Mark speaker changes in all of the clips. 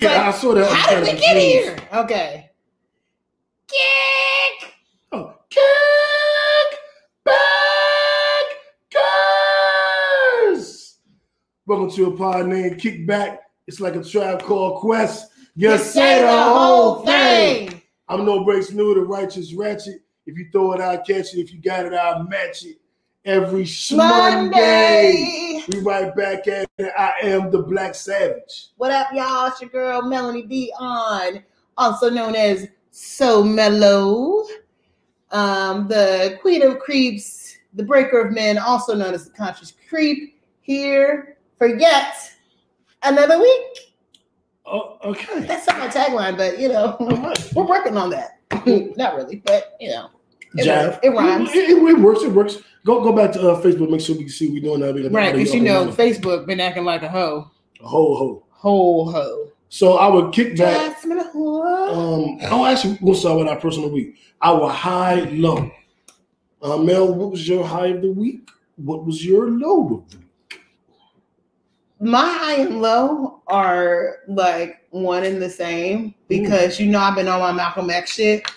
Speaker 1: Yeah, I saw that.
Speaker 2: How did we get here? Okay. Kick.
Speaker 1: Oh, kick back, guys. Welcome to a pod named Kickback. It's like a tribe called Quest. You
Speaker 2: Just
Speaker 1: say the whole thing. I'm no breaks new, to righteous ratchet. If you throw it, I'll catch it. If you got it, I'll match it. Every Monday,
Speaker 2: Monday.
Speaker 1: we right back at it. I am the Black Savage.
Speaker 2: What up, y'all? It's your girl Melanie B on, also known as So Mellow. Um, the Queen of Creeps, the Breaker of Men, also known as the Conscious Creep, here for yet another week.
Speaker 1: Oh, okay.
Speaker 2: That's not my tagline, but you know, we're working on that. not really, but you know, it,
Speaker 1: Jive.
Speaker 2: works. it rhymes.
Speaker 1: It, it- it works. It works. Go go back to uh, Facebook. Make sure we can see what we're doing now. We got the
Speaker 2: Right,
Speaker 1: audio
Speaker 2: because you know. Facebook been acting like a hoe.
Speaker 1: ho ho.
Speaker 2: Ho hoe.
Speaker 1: So our kickback.
Speaker 2: Jasmine a hoe.
Speaker 1: Um, oh, actually, we'll start with our personal week. Our high low. Uh, Mel, what was your high of the week? What was your low of the week?
Speaker 2: my high and low are like one and the same because you know I've been on my Malcolm X shit.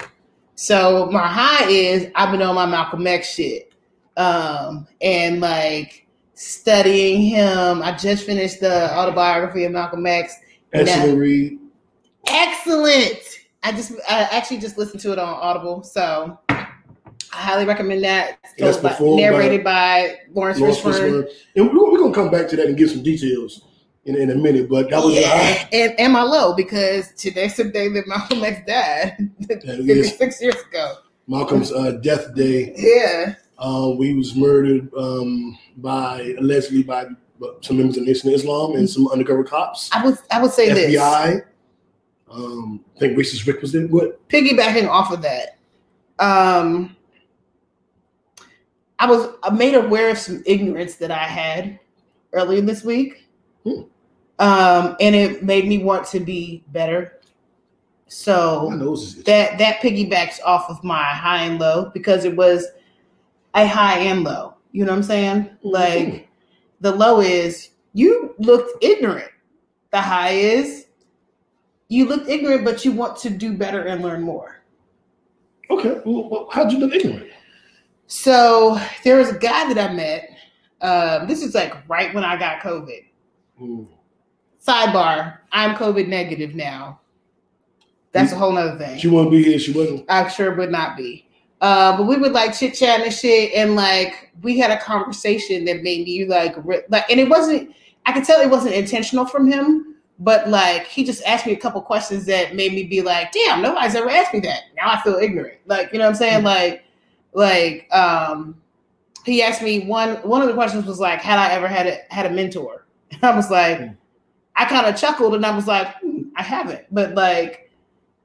Speaker 2: So my high is I've been on my Malcolm X shit. Um and like studying him. I just finished the autobiography of Malcolm X.
Speaker 1: Excellent read.
Speaker 2: Excellent. I just I actually just listened to it on Audible. So I highly recommend that.
Speaker 1: That's
Speaker 2: It's by-
Speaker 1: performed by
Speaker 2: narrated by, Laurence
Speaker 1: Laurence
Speaker 2: Fishburne.
Speaker 1: And we're, we're gonna come back to that and give some details in, in a minute. But that was
Speaker 2: yeah, and, and my low because today's the day that Malcolm X died,
Speaker 1: That is
Speaker 2: 56 years ago.
Speaker 1: Malcolm's uh, death day.
Speaker 2: Yeah,
Speaker 1: Uh, we was murdered um, by allegedly by uh, some members of Nation of Islam and some undercover cops.
Speaker 2: I would I would say this
Speaker 1: FBI. Um, I think racist Rick was there. What?
Speaker 2: piggybacking off of that. Um, I was made aware of some ignorance that I had earlier this week,
Speaker 1: Hmm.
Speaker 2: um, and it made me want to be better. So
Speaker 1: My nose is itching.
Speaker 2: that that piggybacks off of my high and low because it was a high and low. You know what I'm saying? Like the low is you looked ignorant. The high is you looked ignorant, but you want to do better and learn more.
Speaker 1: Okay. Well, how'd you look ignorant?
Speaker 2: So there was a guy that I met. Um, this is like right when I got COVID.
Speaker 1: Hmm.
Speaker 2: Sidebar: I'm COVID negative now. That's a whole nother thing.
Speaker 1: She wouldn't be here. She wasn't.
Speaker 2: I sure would not be. Uh, but we would like chit chat and shit, and like we had a conversation that made me like re- like, and it wasn't. I could tell it wasn't intentional from him, but like he just asked me a couple questions that made me be like, "Damn, nobody's ever asked me that." Now I feel ignorant. Like you know what I'm saying? Like, like um, he asked me one. One of the questions was like, "Had I ever had a had a mentor?" And I was like,
Speaker 1: Hmm.
Speaker 2: I kind of chuckled, and I was like, hmm, I haven't, but like.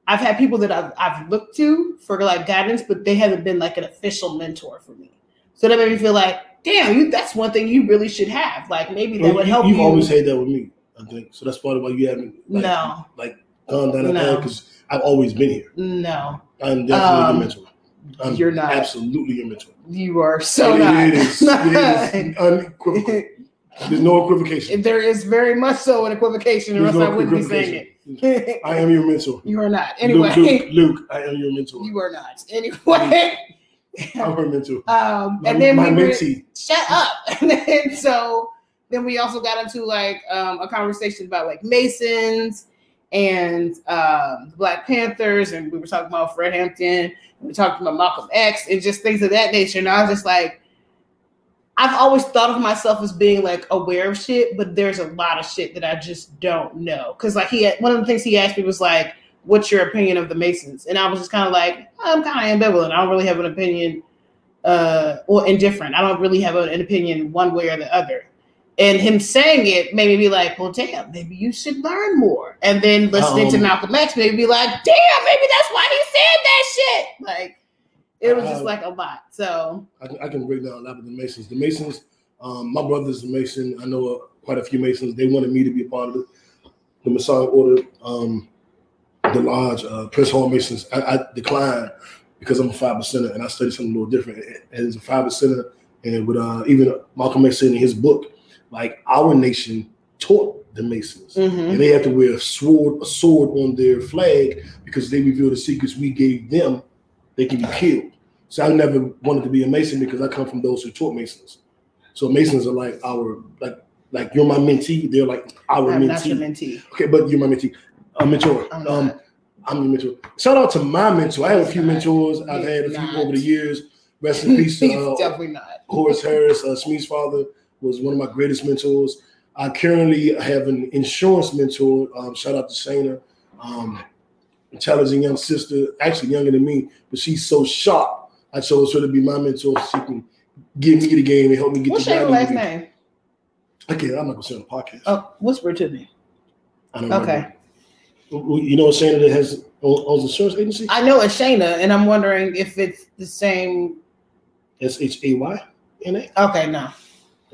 Speaker 2: I've had people that I've, I've looked to for like guidance, but they haven't been like an official mentor for me. So that made me feel like, damn, you that's one thing you really should have. Like maybe that
Speaker 1: Well,
Speaker 2: would
Speaker 1: you-
Speaker 2: help
Speaker 1: You've
Speaker 2: you.
Speaker 1: always had that with me, I think. So that's part of why you haven't like,
Speaker 2: no,
Speaker 1: gone down that
Speaker 2: No.
Speaker 1: path because I've always been here.
Speaker 2: no,
Speaker 1: I'm definitely
Speaker 2: Um,
Speaker 1: your mentor. I'm
Speaker 2: you're not.
Speaker 1: absolutely your mentor.
Speaker 2: you are so
Speaker 1: It-
Speaker 2: not.
Speaker 1: it is. It is unequivocal. There's no equivocation.
Speaker 2: there is very much so an equivocation, or else
Speaker 1: no
Speaker 2: I wouldn't be saying it.
Speaker 1: I am your mentor.
Speaker 2: you are not. Anyway,
Speaker 1: Luke, Luke, Luke, I am your mentor.
Speaker 2: you are not. Anyway,
Speaker 1: I'm her mentor.
Speaker 2: um,
Speaker 1: My,
Speaker 2: and then
Speaker 1: my
Speaker 2: we were,
Speaker 1: mentee.
Speaker 2: shut up. And then so then we also got into like um, a conversation about like Masons and um, Black Panthers, and we were talking about Fred Hampton, and we talked about Malcolm X, and just things of that nature. And I was just like, I've always thought of myself as being like aware of shit, but there's a lot of shit that I just don't know. Cause like he had one of the things he asked me was like, what's your opinion of the Masons? And I was just kind of like, I'm kind of ambivalent. I don't really have an opinion uh, or indifferent. I don't really have an, opinion one way or the other. And him saying it made me be like, well, damn, maybe you should learn more. And then listening to
Speaker 1: Um,
Speaker 2: Malcolm X made me be like, damn, maybe that's why he said that shit. Like, it was just like a lot. So,
Speaker 1: I can, I can break down a lot of the Masons. The Masons, um, my brother's a Mason. I know uh, quite a few Masons. They wanted me to be a part of it. The Masonic Order, um, the Lodge, uh, Prince Hall Masons. I, I declined because I'm a five percenter and I study something a little different. As a five percenter, and with uh, even Malcolm X said in his book, like our nation taught the Masons.
Speaker 2: Mhm.
Speaker 1: And they have to wear a sword, a sword on their flag because they reveal the secrets we gave them. They can be killed. So I never wanted to be a Mason because I come from those who taught Masons. So Masons are like our like like you're my mentee. They're like our
Speaker 2: I'm not your mentee.
Speaker 1: Okay, but you're my mentee. A mentor.
Speaker 2: I'm
Speaker 1: um,
Speaker 2: not.
Speaker 1: I'm your mentor. Shout out to my mentor. I have a few
Speaker 2: Not.
Speaker 1: mentors. I've had a few
Speaker 2: not.
Speaker 1: over the years. Rest in peace uh,
Speaker 2: definitely not.
Speaker 1: Horace Harris, uh, Smee's father, was one of my greatest mentors. I currently have an insurance mentor. Um, shout out to Shayna, um, intelligent young sister, actually younger than me, but she's so sharp. I chose her to be my mentor. So she can give me the game and help me get
Speaker 2: What's
Speaker 1: the
Speaker 2: your last name?
Speaker 1: Okay, I'm not gonna say on the podcast.
Speaker 2: Oh, whisper to me.
Speaker 1: I don't
Speaker 2: Okay.
Speaker 1: remember. You know, Shayna that has owns insurance agency.
Speaker 2: I know it's Shayna, and I'm wondering if it's the same.
Speaker 1: S H A Y N A.
Speaker 2: Okay, no.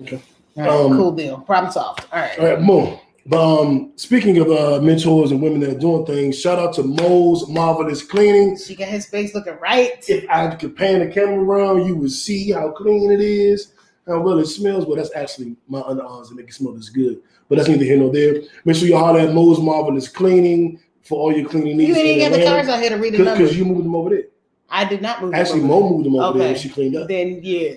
Speaker 1: Okay.
Speaker 2: All right,
Speaker 1: Um,
Speaker 2: cool deal. Problem solved. All right.
Speaker 1: All right, boom. But um, speaking of uh, mentors and women that are doing things, shout out to Mo's Marvelous Cleaning.
Speaker 2: She got his face looking right.
Speaker 1: If I could pan the camera around, you would see how clean it is, how well it smells. Well, that's actually my underarms that make it smell this good. But that's neither here nor there. Make sure you holler at Mo's Marvelous Cleaning for all your cleaning needs.
Speaker 2: You didn't even get the cards out here to read the
Speaker 1: Because you moved them over there.
Speaker 2: I did not move. them
Speaker 1: Actually, Mo moved them over there when she cleaned up.
Speaker 2: Then yeah.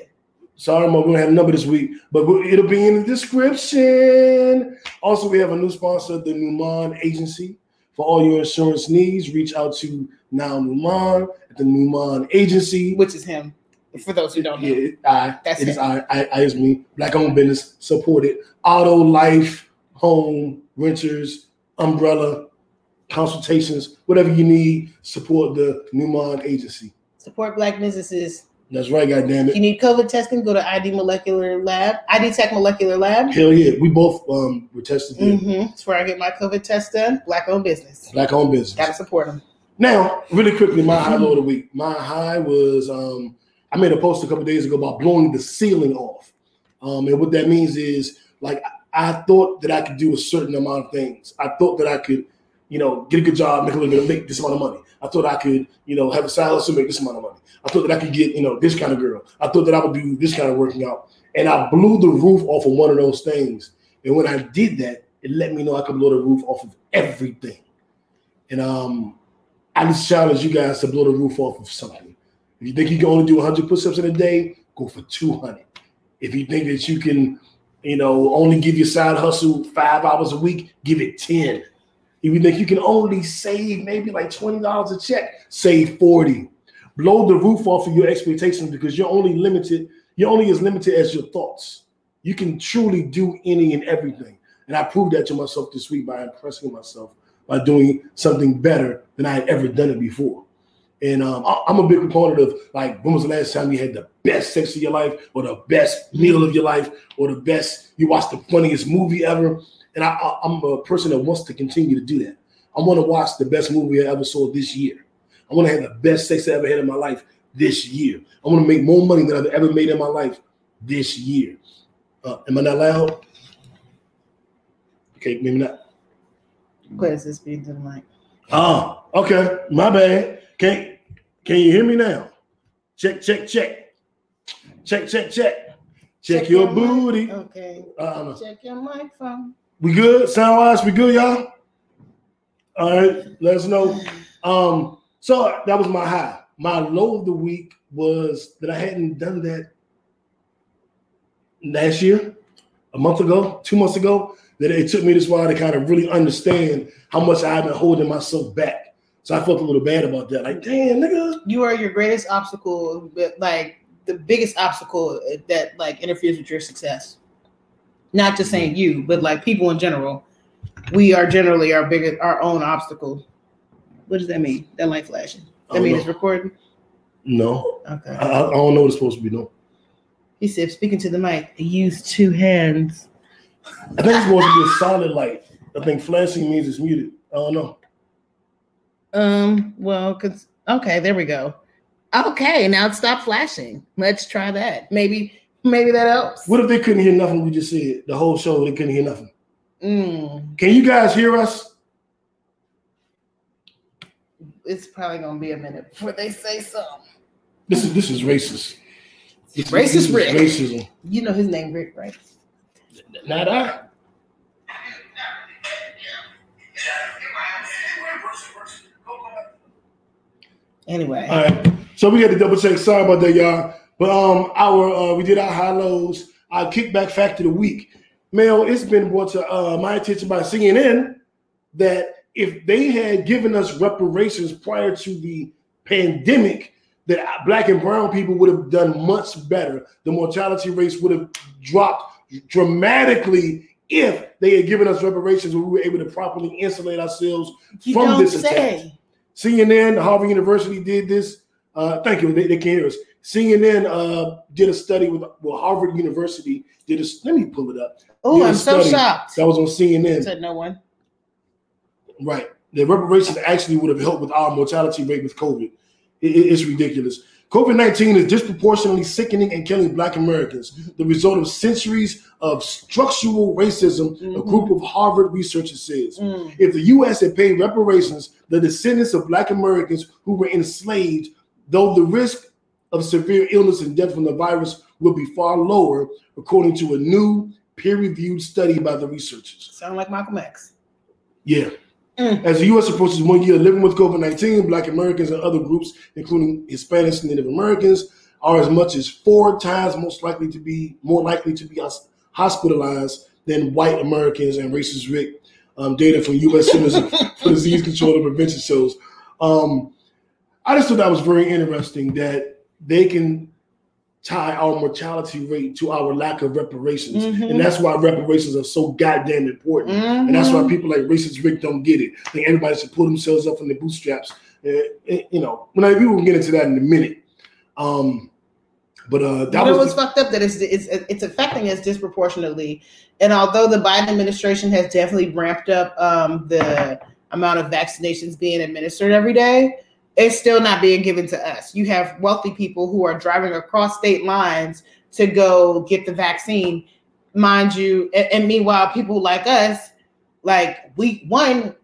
Speaker 1: Sorry, Mo, we don't have a number this week, but it'll be in the description. Also, we have a new sponsor, the Newman Agency. For all your insurance needs, reach out to Now Newman at the Newman Agency.
Speaker 2: Which is him. For those who don't know.
Speaker 1: Yeah, I,
Speaker 2: That's
Speaker 1: it is
Speaker 2: it.
Speaker 1: I, I, I is me. Black owned business, supported. Auto, life, home, renters, umbrella, consultations, whatever you need, support the Newman Agency.
Speaker 2: Support black businesses.
Speaker 1: That's right, goddamn
Speaker 2: If you need COVID testing, go to ID Molecular Lab. ID Tech Molecular Lab.
Speaker 1: Hell yeah, we both um were tested there.
Speaker 2: Mm-hmm. That's where I get my COVID test done. Black owned business.
Speaker 1: Black owned business.
Speaker 2: Gotta support them.
Speaker 1: Now, really quickly, my high low of the week. My high was um, I made a post a couple days ago about blowing the ceiling off. Um, and what that means is like I thought that I could do a certain amount of things. I thought that I could, you know, get a good job, make a little bit, of make this amount of money. I thought I could, you know, have a side hustle, make this amount of money. I thought that I could get, you know, this kind of girl. I thought that I would do this kind of working out. And I blew the roof off of one of those things. And when I did that, it let me know I could blow the roof off of everything. And um, I just challenge you guys to blow the roof off of something. If you think you can only do 100 push-ups in a day, go for 200. If you think that you can, you know, only give your side hustle five hours a week, give it 10. If you think you can only save maybe like $20 a check, save 40. Blow the roof off of your expectations because you're only limited, you're only as limited as your thoughts. You can truly do any and everything. And I proved that to myself this week by impressing myself by doing something better than I had ever done it before. And um, I'm a big proponent of like, when was the last time you had the best sex of your life, or the best meal of your life, or the best you watched the funniest movie ever? And I, I'm a person that wants to continue to do that. I want to watch the best movie I ever saw this year. I want to have the best sex I ever had in my life this year. I want to make more money than I've ever made in my life this year. Uh, am I not loud? Okay, maybe not.
Speaker 2: Where's this being to the mic?
Speaker 1: Oh, okay. My bad. Can can you hear me now? Check, check, check. Check, check, check. Check, your,
Speaker 2: mic.
Speaker 1: booty.
Speaker 2: Okay.
Speaker 1: Uh,
Speaker 2: Check your microphone.
Speaker 1: We good? Sound wise, we good, y'all? All right, let us know. Um, so that was my high. My low of the week was that I hadn't done that last year, a month ago, two months ago. That it took me this while to kind of really understand how much I've been holding myself back. So I felt a little bad about that. Like, damn, nigga.
Speaker 2: You are your greatest obstacle, but like the biggest obstacle that like interferes with your success. Not just saying you, but like people in general. We are generally our biggest, our own obstacle. What does that mean? That light flashing. That
Speaker 1: don't
Speaker 2: mean it's recording.
Speaker 1: No,
Speaker 2: Okay.
Speaker 1: I, I don't know what it's supposed to be doing.
Speaker 2: He said, speaking to the mic, use two hands.
Speaker 1: I think it's supposed to be a solid light. I think flashing means it's muted. I don't know.
Speaker 2: Um, well, cause okay, there we go. Okay, now stop flashing. Let's try that. Maybe, Maybe that helps.
Speaker 1: What if they couldn't hear nothing we just said? The whole show, they couldn't hear nothing.
Speaker 2: Mm.
Speaker 1: Can you guys hear us?
Speaker 2: It's probably gonna be a minute before they say something.
Speaker 1: This is this is racist.
Speaker 2: Racist Rick.
Speaker 1: Racism.
Speaker 2: You know his name Rick, right?
Speaker 1: Not I.
Speaker 2: Anyway.
Speaker 1: All right. So we got to double check. Sorry about that, y'all. But um, our uh, we did our high lows. Our kickback factor of the week. Mel, it's been brought to uh, my attention by CNN that if they had given us reparations prior to the pandemic, that black and brown people would have done much better. The mortality rates would have dropped dramatically if they had given us reparations and we were able to properly insulate ourselves
Speaker 2: you
Speaker 1: from this attack.
Speaker 2: say.
Speaker 1: CNN, Harvard University did this. Uh, thank you. They, they can't hear us. CNN uh, did a study with well, Harvard University did a. Let me pull it up.
Speaker 2: Oh, I'm so shocked.
Speaker 1: That was on CNN.
Speaker 2: Said no one.
Speaker 1: Right. The reparations actually would have helped with our mortality rate with COVID. It- it- it's ridiculous. COVID 19 is disproportionately sickening and killing Black Americans, the result of centuries of structural racism, a
Speaker 2: Mhm.
Speaker 1: group of Harvard researchers says.
Speaker 2: Mm.
Speaker 1: If the U.S. had paid reparations, the descendants of Black Americans who were enslaved, though the risk of severe illness and death from the virus will be far lower, according to a new peer-reviewed study by the researchers.
Speaker 2: Sound like Malcolm X.
Speaker 1: Yeah.
Speaker 2: Mm.
Speaker 1: As the U.S. approaches one year living with COVID 19, Black Americans and other groups, including Hispanics and Native Americans, are as much as four times most likely to be more likely to be hospitalized than white Americans and racist Rick. Um, data from U.S. Centers for Disease Control and Prevention shows. Um, I just thought that was very interesting that they can tie our mortality rate to our lack of reparations,
Speaker 2: Mhm.
Speaker 1: and that's why reparations are so goddamn important. And that's why
Speaker 2: Mhm.
Speaker 1: people like racist Rick don't get it. I think everybody should pull themselves up from their bootstraps. Uh, uh, you know, when I, we will get into that in a minute. Um, but uh, that
Speaker 2: you know
Speaker 1: was
Speaker 2: what's fucked up that it's, it's it's affecting us disproportionately and although the biden administration has definitely ramped up um, the amount of vaccinations being administered every day it's still not being given to us. You have wealthy people who are driving across state lines to go get the vaccine. Mind you and, and meanwhile people like us like we one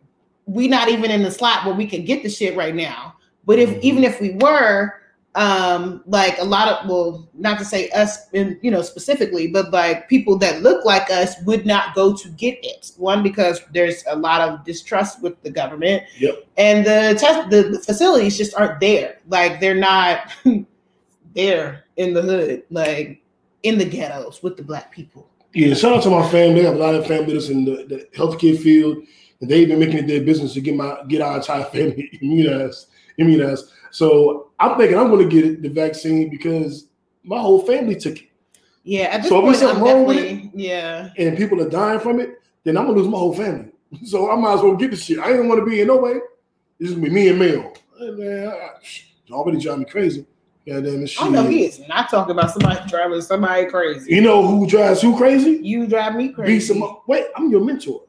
Speaker 2: we not even in the slot where we can get the shit right now. But if
Speaker 1: Mhm.
Speaker 2: even if we were um like a lot of well not to say us in you know specifically but like people that look like us would not go to get it one because there's a lot of distrust with the government
Speaker 1: Yep.
Speaker 2: and the test the, facilities just aren't there like they're not there in the hood like in the ghettos with the black people
Speaker 1: yeah. Shout out to my family. I have a lot of family that's in the, the healthcare field, and they've been making it their business to get my get our entire family immunized. Immunized. So I'm thinking I'm going to get the vaccine because my whole family took it,
Speaker 2: yeah at this
Speaker 1: So if
Speaker 2: point i'm
Speaker 1: something wrong with
Speaker 2: definitely yeah
Speaker 1: and people are dying from it. Then I'm gonna lose my whole family. So I might as well get the shit. I ain't want to be in no way. It's gonna be me and Mel. Man, I, I, already drive me crazy. Goddamn it, shit.
Speaker 2: oh no he is not talking about somebody driving somebody crazy
Speaker 1: You know who drives who crazy?
Speaker 2: you drive me crazy
Speaker 1: Be some. Wait, I'm your mentor.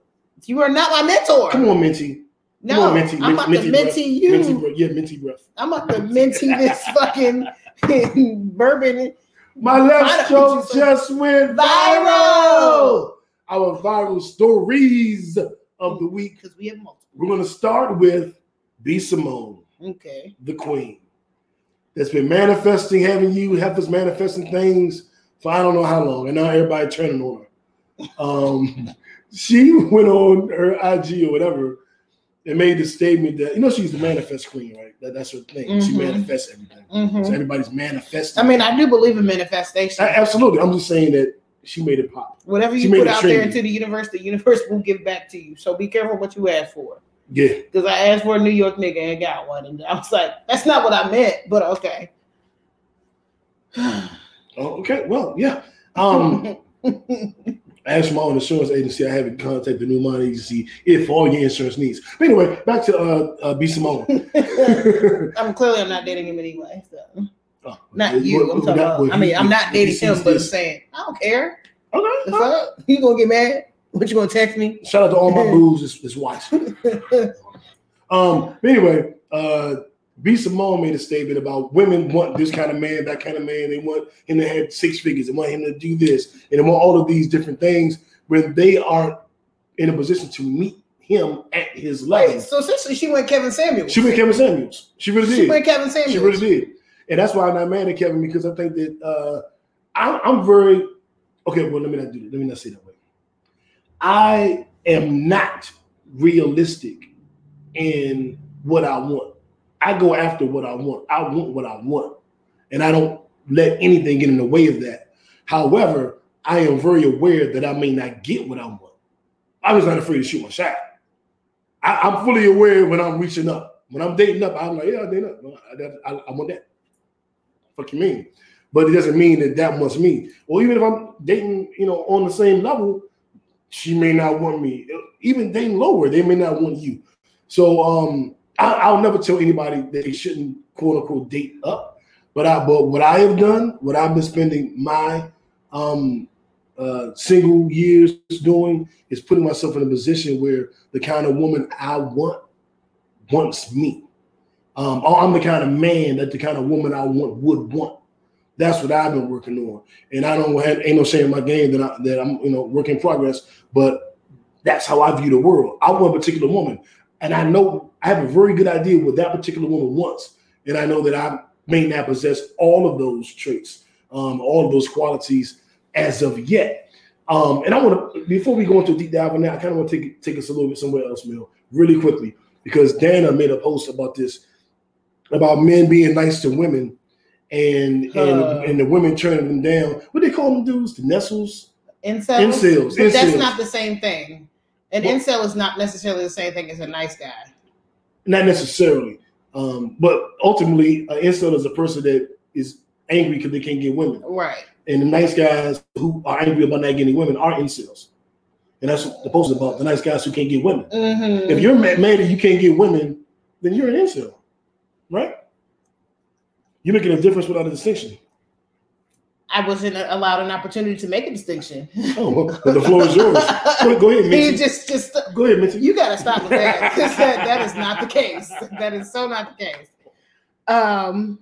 Speaker 2: You are not my mentor.
Speaker 1: Come on, Minty.
Speaker 2: No,
Speaker 1: on, Minty.
Speaker 2: I'm about
Speaker 1: Minty
Speaker 2: to minty you.
Speaker 1: Minty breath. Yeah, minty breath.
Speaker 2: I'm about to minty this fucking bourbon.
Speaker 1: My left stroke just went
Speaker 2: Viral!
Speaker 1: Our viral stories of the week.
Speaker 2: Because we have multiple.
Speaker 1: We're gonna start with B. Simone.
Speaker 2: Okay.
Speaker 1: the queen that's been manifesting, having you have us manifesting things for I don't know how long, and now everybody turning on her. Um, she went on her IG or whatever and made the statement that you know she's the manifest queen, right? That, that's her thing. She
Speaker 2: Mhm.
Speaker 1: manifests everything.
Speaker 2: Mhm.
Speaker 1: So everybody's manifesting.
Speaker 2: I mean, I do believe in manifestation.
Speaker 1: A- absolutely. I'm just saying that she made it pop.
Speaker 2: Whatever you put out there
Speaker 1: trendy.
Speaker 2: into the universe, the universe will give back to you. So be careful what you ask for.
Speaker 1: Yeah.
Speaker 2: Because I asked for a New York nigga and got one, and I was like, that's not what I meant, but okay.
Speaker 1: Oh, okay. Well, yeah. Um, I asked my own insurance agency. I haven't contacted the new money agency if all your insurance needs. But anyway, back to uh, uh B Simone.
Speaker 2: I'm clearly I'm not dating him anyway. So
Speaker 1: Oh,
Speaker 2: not you.
Speaker 1: what-
Speaker 2: I'm talking about. I
Speaker 1: he-
Speaker 2: mean, I'm not dating him, but I'm saying I don't care.
Speaker 1: Okay.
Speaker 2: The fuck? You gonna get mad? What you gonna text me?
Speaker 1: Shout out to all my boos that's, that's watching. Um, anyway, uh, B Simone made a statement about women want this kind of man, that kind of man. They want him to have six figures. They want him to do this, and they want all of these different things when they aren't in a position to meet him at his level.
Speaker 2: Wait, so essentially she went Kevin Samuels.
Speaker 1: She went Kevin Samuels. She really did.
Speaker 2: She went Kevin Samuels.
Speaker 1: She really did. And that's why I'm not mad at Kevin because I think that uh, I, I'm very okay. Well, let me not do that. Let me not say that way. I am not realistic in what I want. I go after what I want. I want what I want, and I don't let anything get in the way of that. However, I am very aware that I may not get what I want. I was not afraid to shoot my shot. I, am fully aware when I'm reaching up. When I'm dating up, I'm like, yeah, I'm dating up. I, I, I want that. Fuck you mean? But it doesn't mean that that must me. Or even if I'm dating, you know, on the same level, she may not want me. Even dating lower, they may not want you. So um, I, will never tell anybody that they shouldn't quote unquote date up. But I, but what I have done, what I've been spending my um, uh, single years doing is putting myself in a position where the kind of woman I want wants me. Um, I'm the kind of man that the kind of woman I want would want. That's what I've been working on, and I don't have ain't no shame in my game that I that I'm you know work in progress. But that's how I view the world. I want a particular woman, and I know I have a very good idea what that particular woman wants, and I know that I may not possess all of those traits, um, all of those qualities as of yet. Um, and I want to before we go into a deep dive on that, I kind of want to take take us a little bit somewhere else, Mel, really quickly, because Dana made a post about this about men being nice to women and and, uh, and the women turning them down. What they call them dudes? The Nestles?
Speaker 2: Incels?
Speaker 1: Incels.
Speaker 2: But that's not the same thing. An well, incel is not necessarily the same thing as a nice guy.
Speaker 1: Not necessarily. Um, but ultimately, an incel is a person that is angry because they can't get women.
Speaker 2: Right.
Speaker 1: And the nice guys who are angry about not getting women are incels. And that's what the post is about the nice guys who can't get women.
Speaker 2: Mm-hmm.
Speaker 1: If you're mad, mad that you can't get women, then you're an incel, right? You're making a difference without a distinction.
Speaker 2: I wasn't allowed an opportunity to make a distinction.
Speaker 1: Oh, well, the floor is yours. Go, go ahead, Mitzi.
Speaker 2: just, just
Speaker 1: go ahead, Mitzi.
Speaker 2: You got to stop with that that, that is not the case. That is so not the case. Um,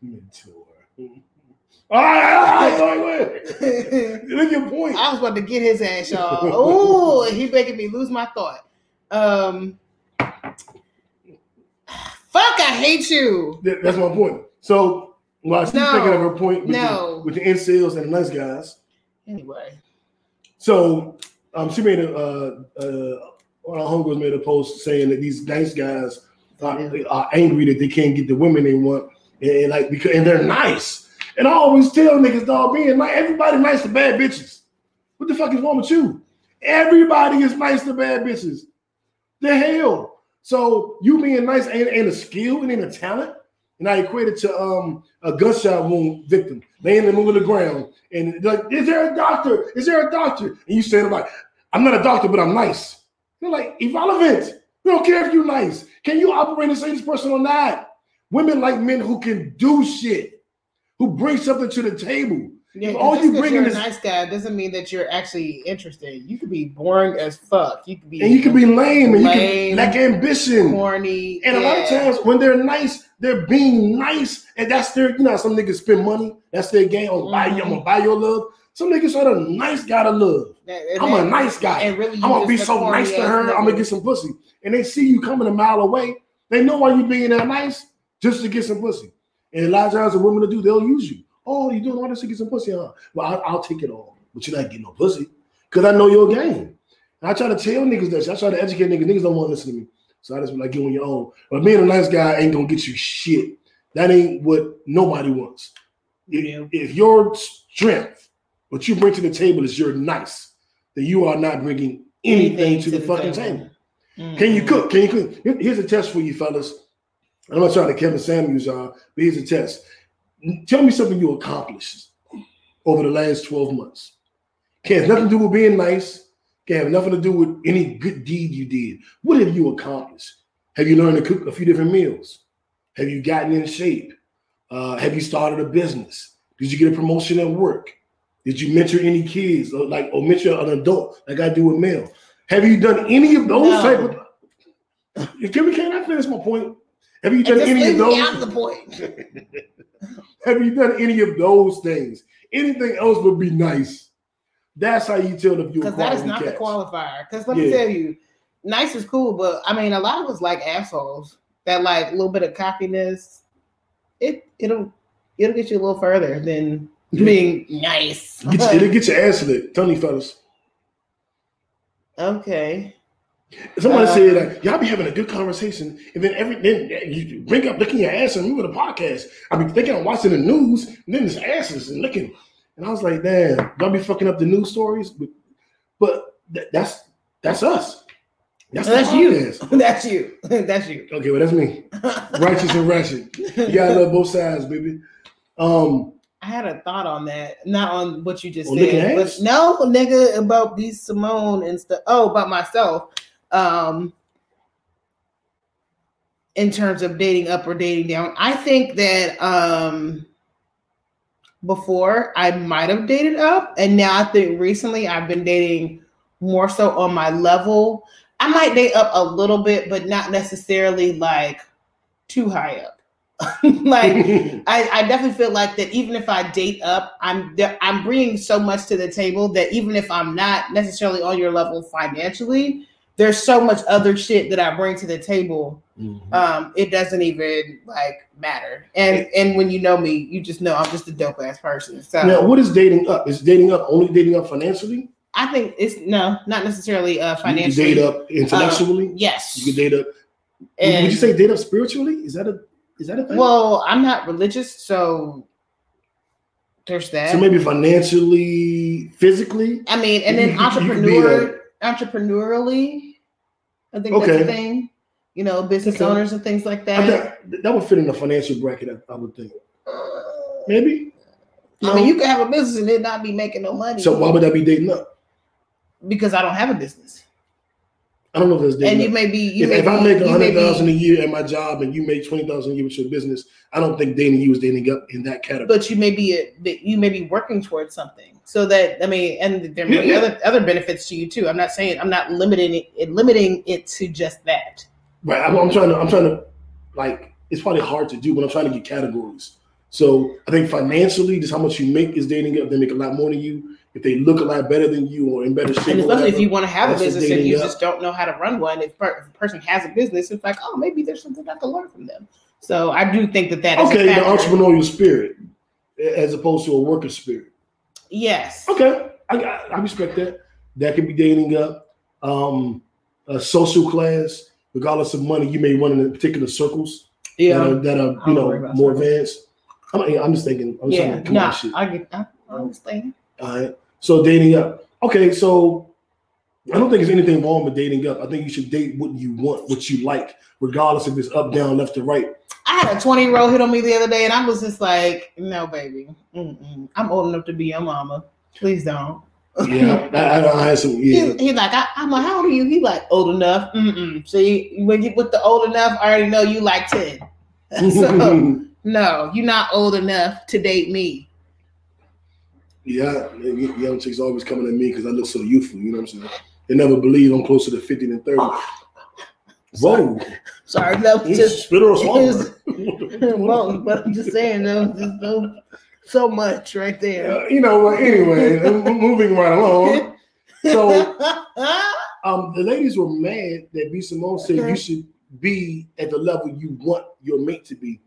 Speaker 1: Mentor. All right, all right, wait, wait. Look your point.
Speaker 2: I was about to get his ass, y'all. Oh, he making me lose my thought. Um, fuck, I hate you.
Speaker 1: That's my point. So while she's no, thinking of her point with,
Speaker 2: no.
Speaker 1: the, with the incels and nice guys.
Speaker 2: Anyway.
Speaker 1: So um, she made a uh, uh, one of our homegirls made a post saying that these nice guys are, are angry that they can't get the women they want, and, and like because and they're nice. And I always tell niggas, dog, being like everybody nice to bad bitches. What the fuck is wrong with you? Everybody is nice to bad bitches. The hell. So you being nice ain't, ain't a skill, it ain't a talent and I equate it to um, a gunshot wound victim laying in the middle of the ground. And like, is there a doctor? Is there a doctor? And you saying like, I'm not a doctor, but I'm nice. You're like irrelevant. We don't care if you're nice. Can you operate and say this person or not? Women like men who can do shit, who bring something to the table.
Speaker 2: Yeah, all you bring in is a nice guy doesn't mean that you're actually interested. You could be boring as fuck. You could be
Speaker 1: and you could be lame, and lame, you can lack ambition,
Speaker 2: corny.
Speaker 1: And yeah. a lot of times when they're nice, they're being nice, and that's their. You know, some niggas spend money. That's their game. I'm, mm-hmm. buy, I'm gonna buy your love. Some niggas are the nice guy to love. That, I'm a nice guy. And really, I'm gonna be so nice to her. I'm gonna get some pussy. And they see you coming a mile away. They know why you're being that nice just to get some pussy. And a lot of times, a woman to do, they'll use you. Oh, you doing all this to get some pussy? Huh? Well, I'll, I'll take it all, but you're not getting no pussy because I know your game. And I try to tell niggas that. I try to educate niggas. Niggas don't want to listen to me. So I just be like, you on your own. But being a nice guy ain't gonna get you shit. That ain't what nobody wants. If, if your strength, what you bring to the table is you're nice, then you are not bringing anything, anything to, to, the, the fucking table. table. Mm-hmm. Can you cook? Can you cook? Here's a test for you, fellas. I'm not trying to Kevin Samuels, y'all, but here's a test. Tell me something you accomplished over the last 12 months. Can't have nothing to do with being nice. Can't have nothing to do with any good deed you did. What have you accomplished? Have you learned to cook a few different meals? Have you gotten in shape? Uh, have you started a business? Did you get a promotion at work? Did you mentor any kids or like or mentor an adult like I do with Mel? Have you done any of those no. type of? Can we? Can I finish my point? Have you done any of those?
Speaker 2: the point.
Speaker 1: Have you done any of those things? Anything else would be nice. That's how you tell if you
Speaker 2: because that is not catch. the qualifier. Because let yeah. me tell you, nice is cool, but I mean, a lot of us like assholes. That like a little bit of cockiness. It it'll it'll get you a little further than being nice.
Speaker 1: Get you, it'll get your ass lit. Me, fellas.
Speaker 2: Okay.
Speaker 1: Somebody
Speaker 2: Uh,
Speaker 1: said that y'all be having a good conversation, and then every then you bring up licking your ass and with a podcast. I be thinking I'm watching the news, and then it's asses and licking, and I was like, damn, y'all be fucking up the news stories, but, but th- that's that's us. That's,
Speaker 2: That's you. That's you. That's you.
Speaker 1: Okay, well that's me. Righteous and ratchet. You gotta love both sides, baby. Um,
Speaker 2: I had a thought on that, not on what you just
Speaker 1: On
Speaker 2: said, but no, nigga, about B Simone and stuff. Oh, about myself. Um, in terms of dating up or dating down, I think that um before I might have dated up, and now I think recently I've been dating more so on my level. I might date up a little bit, but not necessarily like too high up. like I, I definitely feel like that even if I date up, I'm I'm bringing so much to the table that even if I'm not necessarily on your level financially, there's so much other shit that I bring to the table. Um, it doesn't even like matter. And and when you know me, you just know I'm just a dope ass person. So
Speaker 1: now, what is dating up? Is dating up only dating up financially?
Speaker 2: I think it's no, not necessarily uh
Speaker 1: You
Speaker 2: financially.
Speaker 1: can date up intellectually.
Speaker 2: Yes.
Speaker 1: you can date up.
Speaker 2: And-
Speaker 1: would you say date up spiritually? Is that a is that a thing?
Speaker 2: Well, I'm not religious, so there's that.
Speaker 1: so maybe financially, physically.
Speaker 2: I mean, and
Speaker 1: You-
Speaker 2: then
Speaker 1: you- you
Speaker 2: entrepreneur, entrepreneurially, I think that's
Speaker 1: Okay.
Speaker 2: a thing. You know, business
Speaker 1: Okay.
Speaker 2: owners and things like that.
Speaker 1: that would fit in the financial bracket. I, I would think maybe.
Speaker 2: I mean, you could have a business and it not be making no money
Speaker 1: So why would that be dating up?
Speaker 2: because I don't have a business.
Speaker 1: I don't know if that's
Speaker 2: And you may be, you
Speaker 1: if,
Speaker 2: may
Speaker 1: if I make a hundred thousand a year at my job and you make twenty thousand a year with your business, I don't think dating you is dating up in that category.
Speaker 2: but you may be uh, a, you may be working towards something. So that I mean, and there may be other other benefits to you too. I'm not saying I'm not limiting it, limiting it to just that.
Speaker 1: Right. I'm, I'm trying to. I'm trying to. Like, it's probably hard to do, but I'm trying to get categories. So I think financially, just how much you make is dating up. They make a lot more than you. If they look a lot better than you or in better shape,
Speaker 2: And
Speaker 1: or
Speaker 2: especially if you want to have a business and you
Speaker 1: up.
Speaker 2: just don't know how to run one, if, per- if a person has a business, it's like, oh, maybe there's something I can learn from them. So I do think that that is a
Speaker 1: okay, the entrepreneurial spirit as opposed to a worker spirit.
Speaker 2: Yes.
Speaker 1: Okay, I, I, I respect that. That could be dating up. Um, a social class, regardless of money, you may run in particular circles that are, that are you know more
Speaker 2: circles.
Speaker 1: advanced. I'm, I'm just thinking. I'm
Speaker 2: Yeah.
Speaker 1: trying to come
Speaker 2: No,
Speaker 1: on shit.
Speaker 2: I get. I I understand.
Speaker 1: All right. So dating up. Okay, so I don't think there's anything wrong with dating up. I think you should date what you want, what you like, regardless if it's up, down, left, or right.
Speaker 2: I had a 20 year old hit on me the other day, and I was just like, no, baby. Mm-mm. I'm old enough to be your mama. Please don't.
Speaker 1: Yeah, I, I, I had some. Yeah,
Speaker 2: He, he like, I, I'm like, how old are you? He like, old enough. Mm-mm. See, when you with the old enough, I already know you like 10. so, no, you're not old enough to date me.
Speaker 1: Yeah. Young chicks always coming at me because I look so youthful. You know what I'm saying? They never believe I'm closer to 50 than 30. Whoa!
Speaker 2: Sorry, that was
Speaker 1: Just
Speaker 2: just
Speaker 1: spit or
Speaker 2: it
Speaker 1: swallow.
Speaker 2: well, but I'm just saying, that was just so, so much right there.
Speaker 1: Uh, you know what? Anyway, moving right along. So um, the ladies were mad that B. Simone said
Speaker 2: Okay.
Speaker 1: you should be at the level you want your mate to be.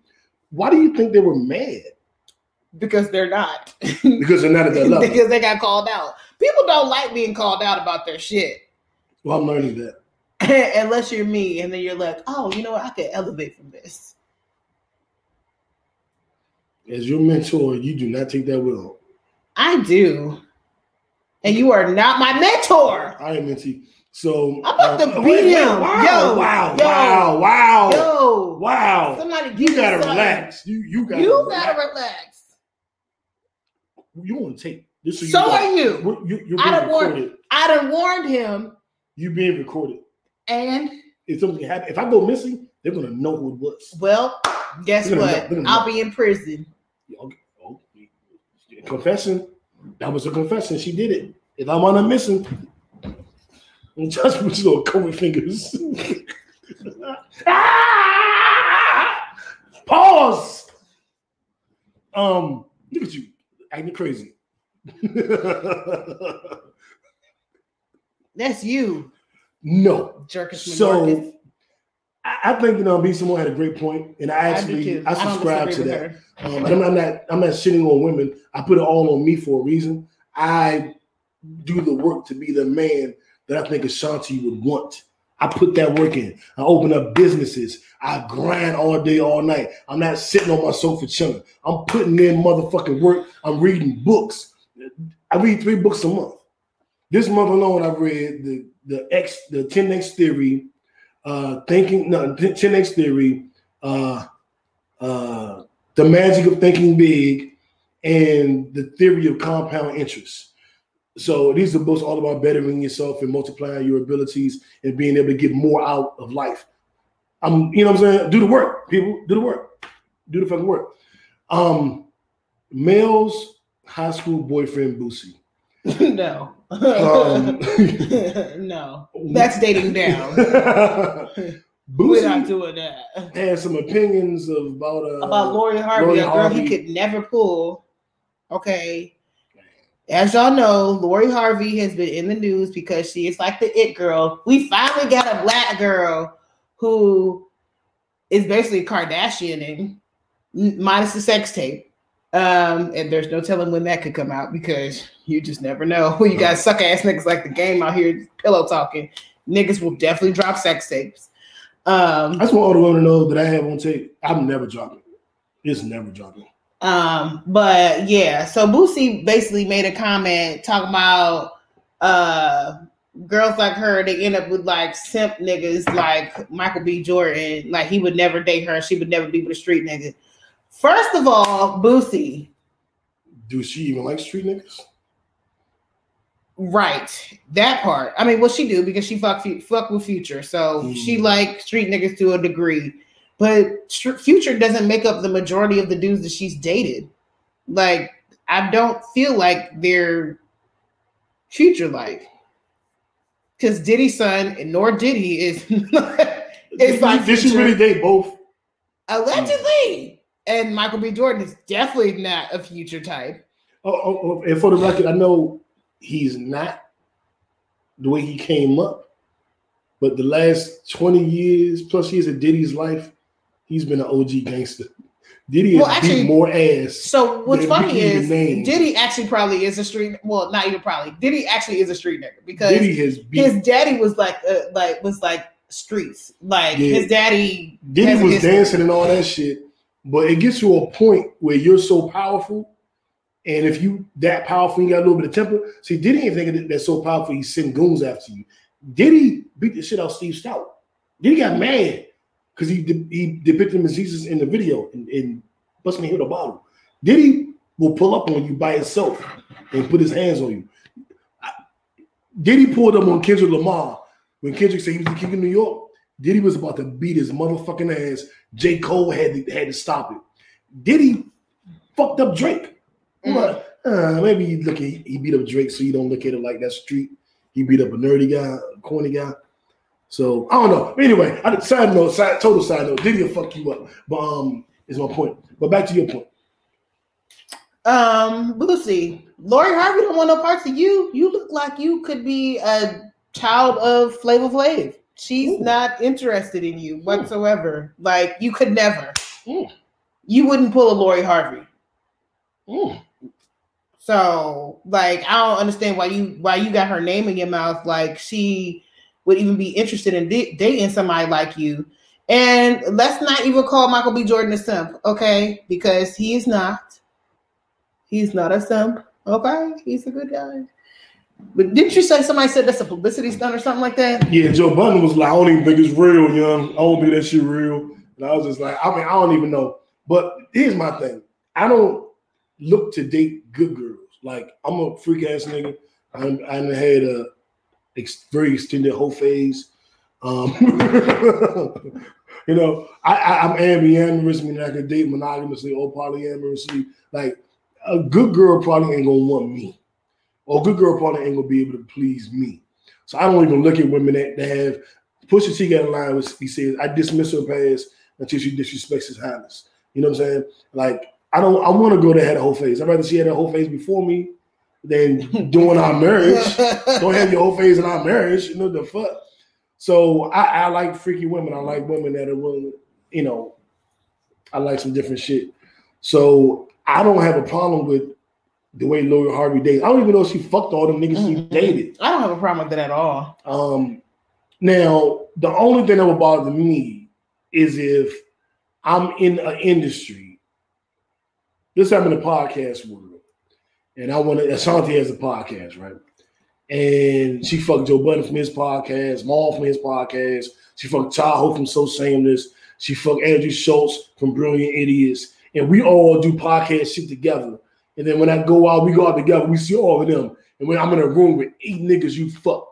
Speaker 1: Why do you think they were mad?
Speaker 2: Because they're not.
Speaker 1: Because they're not at that level.
Speaker 2: because they got called out. People don't like being called out about their shit.
Speaker 1: well, I'm learning that.
Speaker 2: Unless you're me, and then you're like, oh, you know what? I could elevate from this.
Speaker 1: As your mentor, you do not take that well.
Speaker 2: I do. And you are not my mentor.
Speaker 1: I am mentee. So
Speaker 2: I'm about to
Speaker 1: uh,
Speaker 2: beat
Speaker 1: wait, wait,
Speaker 2: him.
Speaker 1: Wow,
Speaker 2: Yo,
Speaker 1: wow,
Speaker 2: yo,
Speaker 1: wow, wow,
Speaker 2: Yo,
Speaker 1: wow.
Speaker 2: somebody
Speaker 1: You gotta relax. You you gotta
Speaker 2: You
Speaker 1: relax.
Speaker 2: gotta relax.
Speaker 1: You on tape. This is
Speaker 2: So
Speaker 1: you
Speaker 2: are you.
Speaker 1: You. You're
Speaker 2: I done warned- I done warned him,
Speaker 1: You being recorded.
Speaker 2: and
Speaker 1: If something happen, if I go missing, they're gonna know who it was.
Speaker 2: well, guess
Speaker 1: Look at him,
Speaker 2: what?
Speaker 1: him.
Speaker 2: I'll be in prison.
Speaker 1: Okay. Oh, confession. That was a confession. She did it. If I'm on a missing, I'm just put your COVID fingers. Ah! Pause. Um, look at you acting crazy.
Speaker 2: That's you,
Speaker 1: no.
Speaker 2: Jerkus
Speaker 1: So, I I think that um, B. Simone had a great point, and I
Speaker 2: I
Speaker 1: actually. I,
Speaker 2: don't
Speaker 1: subscribe to that. Um, and I'm, I'm not I'm not shitting on women. I put it all on me for a reason. I do the work to be the man that I think Ashanti would want. I put that work in. I open up businesses. I grind all day, all night. I'm not sitting on my sofa chilling. I'm putting in motherfucking work. I'm reading books. I read three books a month. This month alone, I've read the the X, the 10x theory, uh, thinking no 10x theory, uh, uh, the magic of thinking big, and the theory of compound interest. So these are books all about bettering yourself and multiplying your abilities and being able to get more out of life. I'm, you know what I'm saying? Do the work, people. Do the work. Do the fucking work. Um, Mel's high school boyfriend Boosie.
Speaker 2: no. Um, no. That's dating down.
Speaker 1: Boosie
Speaker 2: We're not doing that.
Speaker 1: had some opinions of, about uh,
Speaker 2: About Lori Harvey,
Speaker 1: Lori
Speaker 2: a girl
Speaker 1: Harvey.
Speaker 2: he could never pull. Okay. As y'all know, Lori Harvey has been in the news because she is like the it girl. We finally got a black girl who is basically Kardashianing, minus the sex tape. Um, and there's no telling when that could come out because you just never know. When you got suck ass niggas like the game out here pillow talking. Niggas will definitely drop sex tapes. Um,
Speaker 1: I just want all the women to know that I have on tape. I'm never dropping. It's never dropping.
Speaker 2: Um, but yeah, so Boosie basically made a comment talking about uh girls like her, they end up with like simp niggas like Michael B. Jordan. Like he would never date her, she would never be with a street nigga. First of all, Boosie,
Speaker 1: Do she even like street niggas?
Speaker 2: right, that part. I mean, what she do because she fuck fuck with Future, so she
Speaker 1: Mm.
Speaker 2: like street niggas to a degree. But Future doesn't make up the majority of the dudes that she's dated. Like, I don't feel like they're Future like. Because Diddy's son, and nor Diddy is It's like
Speaker 1: did she really date both?
Speaker 2: allegedly. And Michael B. Jordan is definitely not a Future type.
Speaker 1: Oh, oh, oh, and for the record, I know he's not the way he came up, but the last 20 years plus years of Diddy's life, he's been an OG gangster. Diddy has
Speaker 2: Well, actually-
Speaker 1: more ass.
Speaker 2: So what's funny is. Diddy actually probably is a street. Well, not even probably. Diddy actually is a street nigga because
Speaker 1: Diddy has beat.
Speaker 2: his daddy was like uh, like was like streets. Like
Speaker 1: Yeah.
Speaker 2: his daddy.
Speaker 1: Diddy was dancing and all that shit, but it gets to a point where you're so powerful, and if you that powerful, you got a little bit of temper. See, Diddy ain't thinking that that's so powerful. He send goons after you. Diddy beat the shit out of Steve Stoute. Diddy got mad because he de- he depicted him as Jesus in the video and, and busting him with a bottle. Diddy will pull up on you by himself and put his hands on you. Diddy pulled up on Kendrick Lamar when Kendrick said he was the king of New York. Diddy was about to beat his motherfucking ass. J. Cole had to, had to stop it. Diddy fucked up Drake. Like, uh, maybe he look at, he beat up Drake, so you don't look at it like that street. He beat up a nerdy guy, a corny guy. So I don't know. Anyway, I, side note, side, total side note, Diddy will fuck you up. But um, is my point. But back to your point.
Speaker 2: Um, Boosie, Lori Harvey don't want no parts of you. You look like you could be a child of Flavor Flav. She's
Speaker 1: Ooh.
Speaker 2: not interested in you whatsoever. Like you could never.
Speaker 1: Ooh.
Speaker 2: You wouldn't pull a Lori Harvey. So, like, I don't understand why you why you got her name in your mouth. Like, she would even be interested in da- dating somebody like you. And let's not even call Michael B. Jordan a simp, okay? Because he is not. He's not a simp, okay? He's a good guy. But didn't you say somebody said that's a publicity stunt or something like that?
Speaker 1: Yeah, Joe Budden was like, I don't even think it's real, young. I don't think that shit real. And I was just like, I mean, I don't even know. But here's my thing. I don't look to date good girls. Like I'm a freak ass nigga. I'm, I done had a ex- very extended whole phase. Um, you know, I, I, I'm ambiamorous, meaning I can date monogamously or polyamorously. Like a good girl probably ain't gonna want me, or a good girl probably ain't gonna be able to please me. So I don't even look at women that, that have Pusha T got a line where he says, "I dismiss her past until she disrespects his highness." You know what I'm saying? Like I don't. I want to go that had a whole face. I'd rather she had a whole face before me than doing our marriage. don't have your whole face in our marriage. You know the fuck. So I, I like freaky women. I like women that are willing. You know, I like some different shit. So I don't have a problem with the way Lori Harvey dates. I don't even know if she fucked all them niggas she
Speaker 2: Mhm.
Speaker 1: dated.
Speaker 2: I don't have a problem with that at all.
Speaker 1: Um, Now, the only thing that would bother me is if I'm in an industry. This happened in the podcast world, and I want to. Ashanti has a podcast, right? And she fucked Joe Budden from his podcast, Mal from his podcast. She fucked Tahoe from So Shameless. She fucked Andrew Schulz from Brilliant Idiots. And we all do podcast shit together. And then when I go out, we go out together. We see all of them. And when I'm in a room with eight niggas you fuck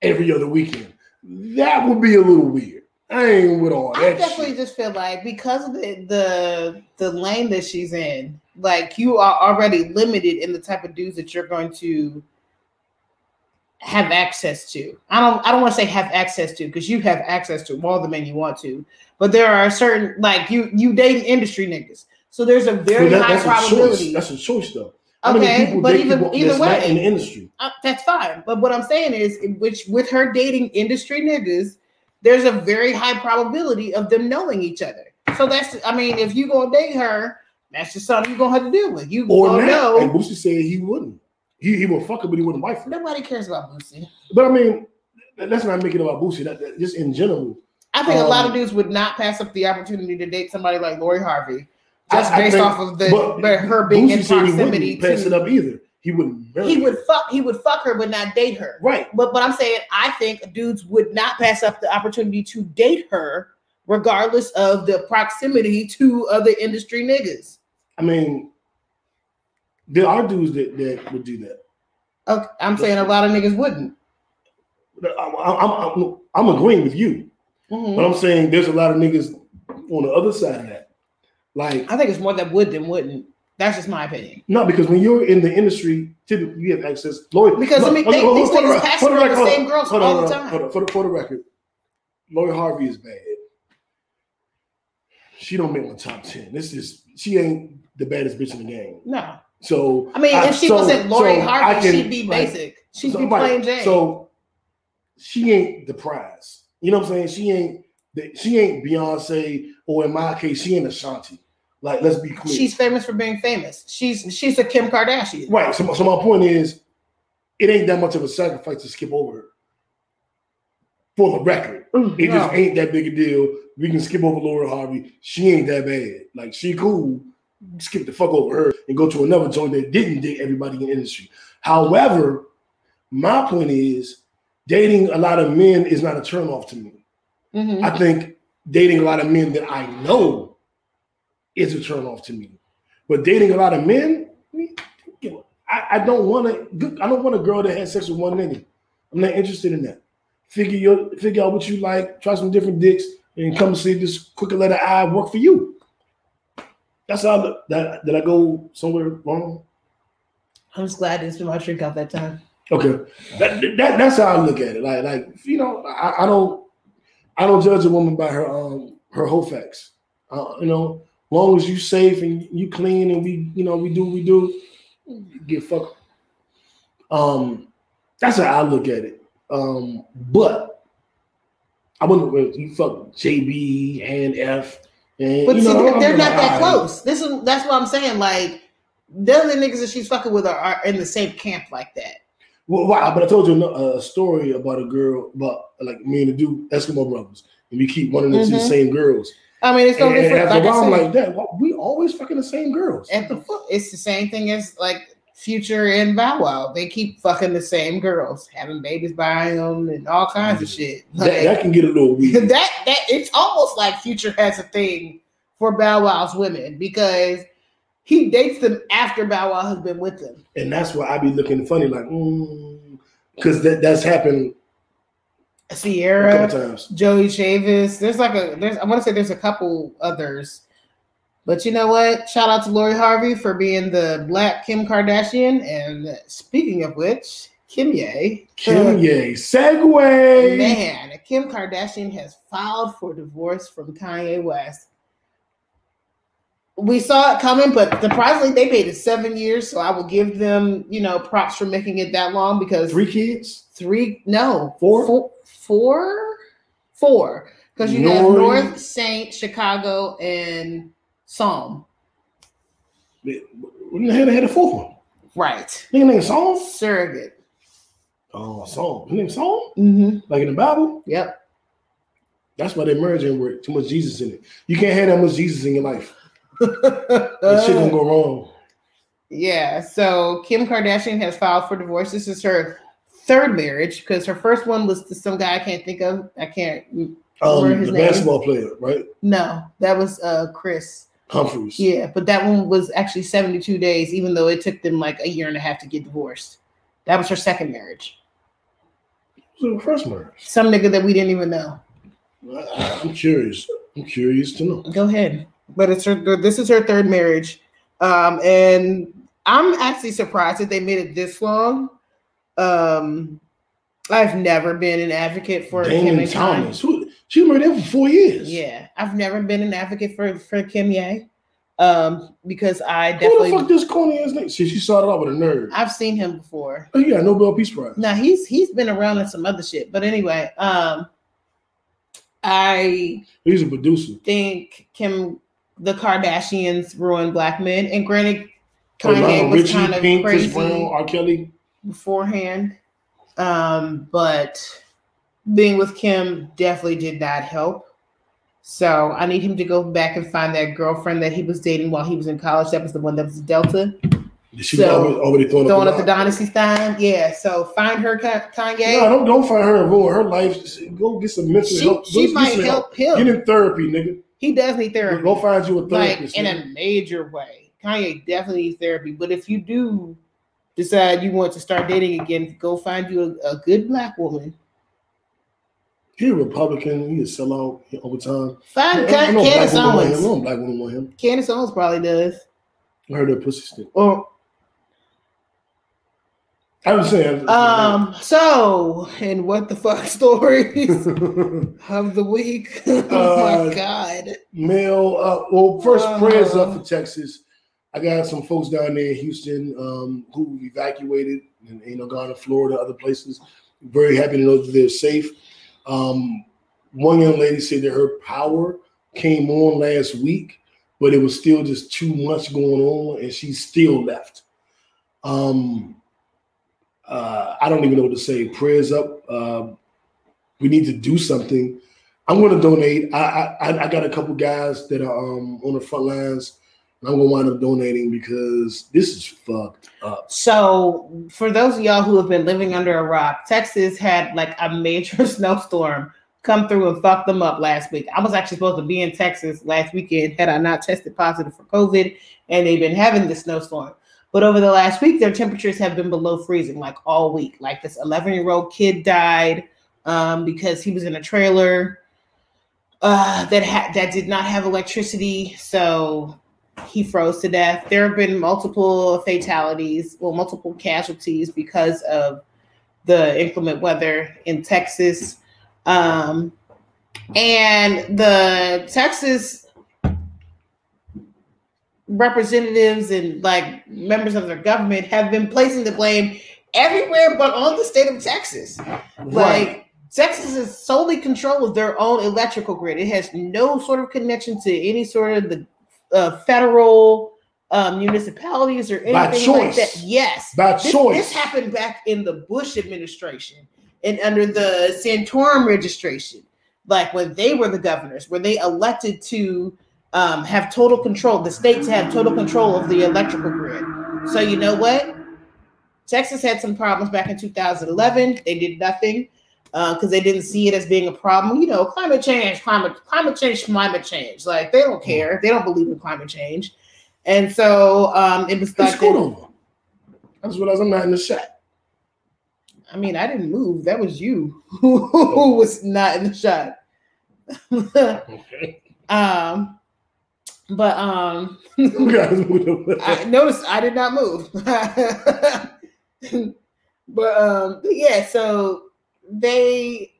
Speaker 1: every other weekend, that would be a little weird. I ain't with all
Speaker 2: I definitely
Speaker 1: shit.
Speaker 2: just feel like because of the, the the lane that she's in, like you are already limited in the type of dudes that you're going to have access to. I don't I don't want to say have access to because you have access to all the men you want to, but there are certain like you you date industry niggas. So there's a very
Speaker 1: that-
Speaker 2: high
Speaker 1: that's a choice.
Speaker 2: probability.
Speaker 1: That's a choice, though. How
Speaker 2: Okay, but
Speaker 1: even
Speaker 2: either way,
Speaker 1: in the industry.
Speaker 2: uh, that's fine. But what I'm saying is, which with her dating industry niggas, there's a very high probability of them knowing each other. So that's, I mean, if you gonna date her, that's just something you're gonna have to deal with. You
Speaker 1: Or
Speaker 2: gonna
Speaker 1: not. And
Speaker 2: know.
Speaker 1: Boosie said he wouldn't. He, he would fuck her, but he wouldn't wife her.
Speaker 2: Nobody cares about Boosie.
Speaker 1: But I mean, let's not make it about Boosie. That, that- just in general.
Speaker 2: I think a lot of
Speaker 1: Um,
Speaker 2: dudes would not pass up the opportunity to date somebody like Lori Harvey, just
Speaker 1: I- I
Speaker 2: based
Speaker 1: think-
Speaker 2: off of the her being in
Speaker 1: Boosie said he
Speaker 2: proximity
Speaker 1: wouldn't pass it
Speaker 2: to.
Speaker 1: up either. He wouldn't. marry
Speaker 2: He
Speaker 1: her.
Speaker 2: would fuck. He would fuck her, but not date her.
Speaker 1: Right.
Speaker 2: But but I'm saying I think dudes would not pass up the opportunity to date her, regardless of the proximity to other industry niggas.
Speaker 1: I mean, there are dudes that, that would do that.
Speaker 2: Okay, I'm saying a lot of niggas wouldn't.
Speaker 1: I'm, I'm, I'm, I'm agreeing with you,
Speaker 2: Mhm.
Speaker 1: but I'm saying there's a lot of niggas on the other side of that. Like,
Speaker 2: I think it's more that would than wouldn't. That's just my opinion.
Speaker 1: not because when you're in the industry, typically you have access. Lori,
Speaker 2: Because, I mean, they-
Speaker 1: hold
Speaker 2: these
Speaker 1: hold on,
Speaker 2: niggas
Speaker 1: hold on,
Speaker 2: pass
Speaker 1: hold on,
Speaker 2: around the
Speaker 1: hold on,
Speaker 2: same girls
Speaker 1: hold
Speaker 2: all the time.
Speaker 1: hold on. For, the, for the record, Lori Harvey is bad. She don't make my top ten. This is she ain't the baddest bitch in the game.
Speaker 2: No,
Speaker 1: So
Speaker 2: I mean,
Speaker 1: I-
Speaker 2: if she
Speaker 1: so-
Speaker 2: wasn't Lori
Speaker 1: so
Speaker 2: Harvey,
Speaker 1: can,
Speaker 2: she'd be
Speaker 1: like,
Speaker 2: basic. She'd
Speaker 1: so-
Speaker 2: be plain Jane.
Speaker 1: So she ain't the prize. You know what I'm saying? She ain't the, she ain't Beyonce, or in my case, she ain't Ashanti. Like, let's be clear.
Speaker 2: she's famous for being famous. She's she's a Kim Kardashian.
Speaker 1: right. So, so my point is, it ain't that much of a sacrifice to skip over her. For the record, it
Speaker 2: No.
Speaker 1: just ain't that big a deal. We can skip over Laura Harvey. She ain't that bad. Like she cool. Skip the fuck over her and go to another joint that didn't date everybody in the industry. However, my point is dating a lot of men is not a turn off to me.
Speaker 2: Mhm.
Speaker 1: I think dating a lot of men that I know is a turn off to me. But dating a lot of men, I, I don't want to. I don't want a girl that has sex with one nigga. I'm not interested in that. Figure your figure out what you like. Try some different dicks, and come see this quicker letter I work for you. That's how I look. That did I go somewhere wrong?
Speaker 2: I'm just glad I didn't spend my drink out that time.
Speaker 1: Okay, that, that that's how I look at it. Like like you know, I, I don't I don't judge a woman by her um her whole facts. Uh, you know, long as you safe and you clean and we you know we do what we do, get fucked. Um, that's how I look at it. Um, but I wouldn't well, you fuck JB and F. And,
Speaker 2: But
Speaker 1: you
Speaker 2: see,
Speaker 1: know,
Speaker 2: they're, they're not that close. This is that's what I'm saying. Like the other niggas that she's fucking with are, are in the same camp like that.
Speaker 1: Well, wow, but I told you a, a story about a girl, about like me and the dude, Eskimo brothers, and we keep running into the
Speaker 2: Mhm.
Speaker 1: same girls.
Speaker 2: I mean, it's no
Speaker 1: And, and
Speaker 2: different.
Speaker 1: after
Speaker 2: Like I
Speaker 1: I'm
Speaker 2: said,
Speaker 1: like that. Well, we always fucking the same girls.
Speaker 2: at the fuck? it's the same thing as like Future and Bow Wow. They keep fucking the same girls, having babies by them, and all kinds of mm-hmm. shit.
Speaker 1: That,
Speaker 2: Like,
Speaker 1: that can get a little weird.
Speaker 2: that that it's almost like Future has a thing for Bow Wow's women because he dates them after Bow Wow has been with them.
Speaker 1: and that's why I be looking funny, like, mm, because that that's happened Ciara.
Speaker 2: Joie Chavis. There's like a there's I want to say there's a couple others. But you know what? Shout out to Lori Harvey for being the black Kim Kardashian. And speaking of which, Kim Ye.
Speaker 1: Kim Ye, segue.
Speaker 2: Man, Kim Kardashian has filed for divorce from Kanye West. We saw it coming, but surprisingly, they paid it seven years. So I will give them, you know, props for making it that long because
Speaker 1: Three kids.
Speaker 2: three no
Speaker 1: Four?
Speaker 2: four four four because you have North Saint Chicago and Psalm
Speaker 1: hell they had a fourth one?
Speaker 2: right
Speaker 1: Nigga named Song.
Speaker 2: surrogate
Speaker 1: Oh. His name Saul?
Speaker 2: Mm-hmm.
Speaker 1: Like in the Bible?
Speaker 2: Yep.
Speaker 1: That's why they merging with too much Jesus in it. You can't have that much Jesus in your life. That shit gonna go wrong.
Speaker 2: Yeah, so Kim Kardashian has filed for divorce. This is her third marriage because her first one was to some guy I can't think of. I can't
Speaker 1: Um,
Speaker 2: remember his
Speaker 1: the
Speaker 2: name.
Speaker 1: basketball player, right?
Speaker 2: No, that was uh Kris.
Speaker 1: Humphries.
Speaker 2: Yeah, but that one was actually 72 days, even though it took them like a year and a half to get divorced. That was her second marriage.
Speaker 1: So first marriage.
Speaker 2: Some nigga that we didn't even know.
Speaker 1: I- I'm curious. I'm curious to know.
Speaker 2: Go ahead. But it's her this is her third marriage. Um, and I'm actually surprised that they made it this long. Um, I've never been an advocate for Kim
Speaker 1: Damon Thomas. Who, she married there for four years.
Speaker 2: Yeah, I've never been an advocate for for Kim Ye. Um, because I
Speaker 1: Who the fuck
Speaker 2: definitely
Speaker 1: this corny ass nigga? See, she started off with a nerd.
Speaker 2: I've seen him before.
Speaker 1: Oh, got Nobel Peace Prize.
Speaker 2: Now he's he's been around in some other shit. But anyway, um I
Speaker 1: He's a producer.
Speaker 2: think Kim the Kardashians ruined black men. And granted,
Speaker 1: Oh,
Speaker 2: Kanye was
Speaker 1: Richie,
Speaker 2: kind of
Speaker 1: Pink,
Speaker 2: crazy
Speaker 1: Chris Brown, R. Kelly.
Speaker 2: Beforehand. Um, but being with Kim definitely did not help. So I need him to go back and find that girlfriend that he was dating while he was in college. That was the one that was Delta.
Speaker 1: She
Speaker 2: So,
Speaker 1: already, already throwing,
Speaker 2: Throwing
Speaker 1: up
Speaker 2: up the dynasty sign. Yeah. So find her, Kanye.
Speaker 1: No, don't don't find her ruin her life. Go get some mental
Speaker 2: she
Speaker 1: help.
Speaker 2: she
Speaker 1: Go
Speaker 2: might
Speaker 1: help,
Speaker 2: help
Speaker 1: Get
Speaker 2: him.
Speaker 1: in therapy, nigga.
Speaker 2: He does need therapy.
Speaker 1: Go find you a therapist, like
Speaker 2: in
Speaker 1: nigga.
Speaker 2: a major way. Kanye definitely needs therapy. But if you do decide you want to start dating again, go find you a, a good black woman.
Speaker 1: He a Republican. He a sellout over time.
Speaker 2: Find
Speaker 1: I
Speaker 2: Can- Candace.
Speaker 1: I
Speaker 2: Owens.
Speaker 1: know black women want him.
Speaker 2: Candace Owens probably does.
Speaker 1: I heard that pussy stink.
Speaker 2: Or
Speaker 1: I'm saying.
Speaker 2: um. So, and what the fuck stories of the week? oh
Speaker 1: Uh,
Speaker 2: my god.
Speaker 1: Male. Uh, well, first
Speaker 2: Uh.
Speaker 1: prayers up for Texas. I got some folks down there in Houston um, who evacuated and you know gone to Florida, other places. Very happy to know that they're safe. Um, one young lady said that her power came on last week, but it was still just too much going on, and she still left. Um, uh, I don't even know what to say. Prayers up. Uh, we need to do something. I'm going to donate. I, I I got a couple guys that are um, on the front lines, I'm to wind up donating because this is fucked up.
Speaker 2: So, for those of y'all who have been living under a rock, Texas had like a major snowstorm come through and fuck them up last week. I was actually supposed to be in Texas last weekend had I not tested positive for COVID, and they've been having the snowstorm. But over the last week, their temperatures have been below freezing, like all week. Like this 11 year old kid died um, because he was in a trailer uh, that had that did not have electricity, so he froze to death. There have been multiple fatalities, well, multiple casualties because of the inclement weather in Texas. Um, and the Texas representatives and like members of their government have been placing the blame everywhere but on the state of Texas. Like Texas is solely control of their own electrical grid. It has no sort of connection to any sort of the uh, federal um, municipalities or anything like that. Yes,
Speaker 1: by
Speaker 2: this,
Speaker 1: choice.
Speaker 2: this happened back in the Bush administration and under the Santorum registration, like when they were the governors, where they elected to um, have total control, the states have total control of the electrical grid. So you know what? Texas had some problems back in 2011. They did nothing because they didn't see it as being a problem. You know, climate change, climate, climate change, climate change. Like they don't care. They don't believe in climate change. And so um, it was
Speaker 1: scoot
Speaker 2: that,
Speaker 1: over. I just realized I'm not in the shot.
Speaker 2: I mean, I didn't move. That was you who was not in the shot.
Speaker 1: Okay.
Speaker 2: um, but um. I noticed I did not move. but um, but yeah, so they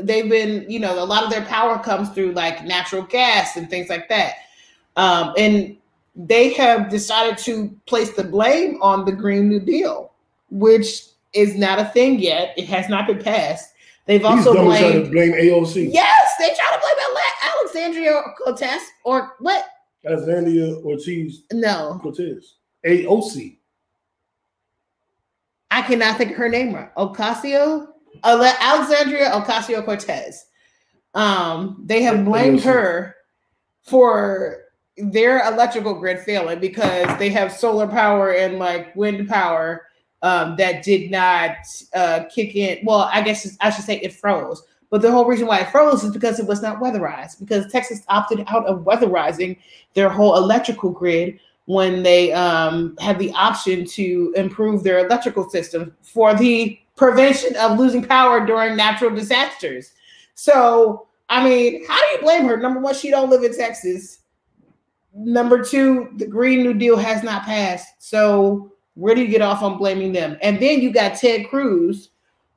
Speaker 2: they've been, you know, a lot of their power comes through like natural gas and things like that. Um, and they have decided to place the blame on the Green New Deal, which is not a thing yet. It has not been passed. They've also blamed
Speaker 1: to blame AOC.
Speaker 2: Yes, they try to blame Ale- Alexandria Cortez or what?
Speaker 1: Alexandria Ortiz
Speaker 2: No,
Speaker 1: Cortez. AOC.
Speaker 2: I cannot think of her name right. Ocasio, Alexandria Ocasio Cortez. Um, they have blamed her for their electrical grid failing because they have solar power and like wind power um, that did not uh, kick in. Well, I guess I should say it froze. But the whole reason why it froze is because it was not weatherized, because Texas opted out of weatherizing their whole electrical grid when they um, had the option to improve their electrical system for the prevention of losing power during natural disasters. So, I mean, how do you blame her? Number one, she don't live in Texas. Number two, the Green New Deal has not passed. So, where do you get off on blaming them? And then you got Ted Cruz,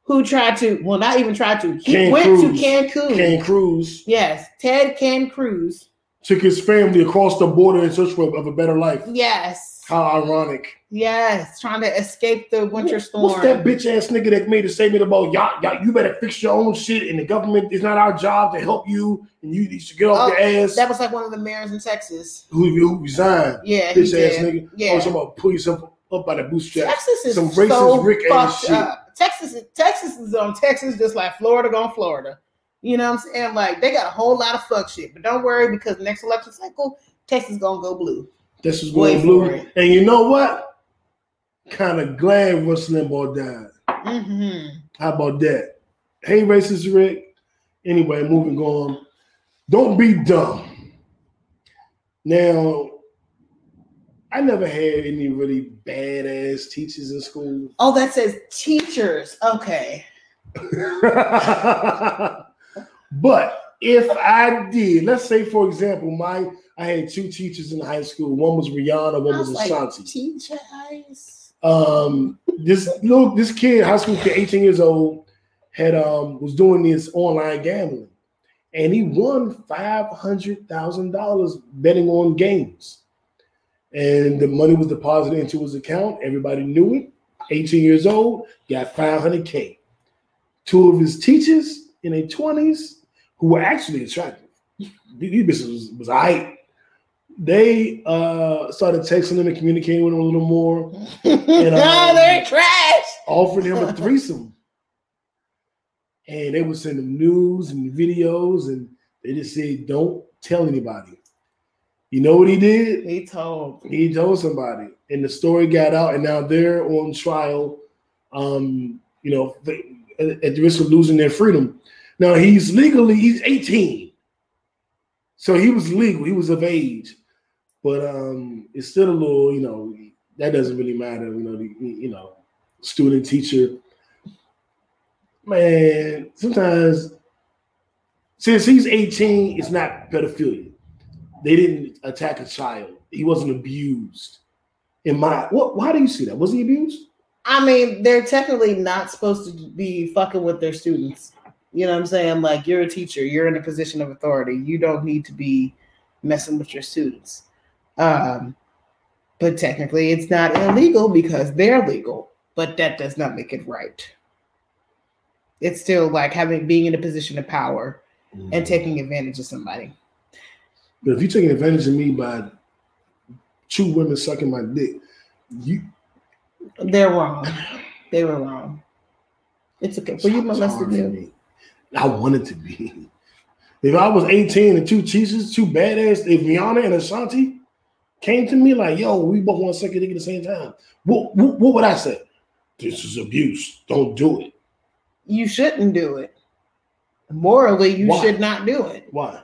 Speaker 2: who tried to, well, not even tried to, he
Speaker 1: Ken
Speaker 2: went
Speaker 1: Cruz.
Speaker 2: to Cancun.
Speaker 1: Ken Cruz
Speaker 2: yes, Ted Can Cruz.
Speaker 1: took his family across the border in search of of a better life.
Speaker 2: Yes.
Speaker 1: How ironic.
Speaker 2: Yes, trying to escape the winter storm.
Speaker 1: What's that bitch ass nigga that made a statement about y'all, y'all, you better fix your own shit and the government is not our job to help you and you, you should get off
Speaker 2: Oh,
Speaker 1: your ass.
Speaker 2: That was like one of the mayors in Texas.
Speaker 1: who, who resigned?
Speaker 2: Yeah,
Speaker 1: Bitch ass nigga.
Speaker 2: Yeah.
Speaker 1: Oh, about pull yourself up by the bootstraps.
Speaker 2: Texas is
Speaker 1: Some racist
Speaker 2: so
Speaker 1: Rick ass shit.
Speaker 2: up. Texas, is- Texas is on Texas just like Florida gone Florida. You know what I'm saying? Like they got a whole lot of fuck shit, but don't worry because next election cycle, Texas gonna go blue.
Speaker 1: This is going blue. And you know what? Kind of glad Rush Limbaugh died.
Speaker 2: hmm
Speaker 1: How about that? Hey, racist Rick. Anyway, moving on. Don't be dumb. Now, I never had any really badass teachers in school.
Speaker 2: Oh, that says teachers. Okay.
Speaker 1: but if I did, let's say for example, my I had two teachers in high school. One was Rihanna, one
Speaker 2: I
Speaker 1: was
Speaker 2: was like,
Speaker 1: Ashanti.
Speaker 2: teachers.
Speaker 1: um this little this kid high school kid 18 years old had um was doing this online gambling and he won five hundred thousand dollars betting on games and the money was deposited into his account everybody knew it 18 years old got 500k two of his teachers in their 20s who were actually attractive these bitches was, was aight. They uh started texting him and communicating with him a little more
Speaker 2: oh,
Speaker 1: um,
Speaker 2: they're trash.
Speaker 1: offered him a threesome. And they would send him news and videos, and they just said, Don't tell anybody. You know what he did?
Speaker 2: He told.
Speaker 1: He told somebody, and the story got out, and now they're on trial. Um, you know, at the risk of losing their freedom. Now he's legally he's 18, so he was legal, he was of age, but um, it's still a little, you know, that doesn't really matter. You know, the, you know, student teacher. Man, sometimes since he's 18, it's not pedophilia. They didn't attack a child. He wasn't abused. In my what? Why do you see that? Was he abused?
Speaker 2: I mean, they're technically not supposed to be fucking with their students. You know what I'm saying? Like, you're a teacher, you're in a position of authority. You don't need to be messing with your students. Um, but technically, it's not illegal because they're legal, but that does not make it right. It's still like having being in a position of power and taking advantage of somebody.
Speaker 1: But if you're taking advantage of me by two women sucking my dick, you
Speaker 2: They're wrong. They were wrong. It's okay. Were you molested?
Speaker 1: me. I wanted to be. If I was 18 and two teachers, two badass, if Rihanna and Ashanti came to me like, yo, we both want to suck your dick at the same time, what, what, what would I say? This is abuse. Don't do it.
Speaker 2: you shouldn't do it. Morally, you
Speaker 1: Why?
Speaker 2: should not do it
Speaker 1: Why?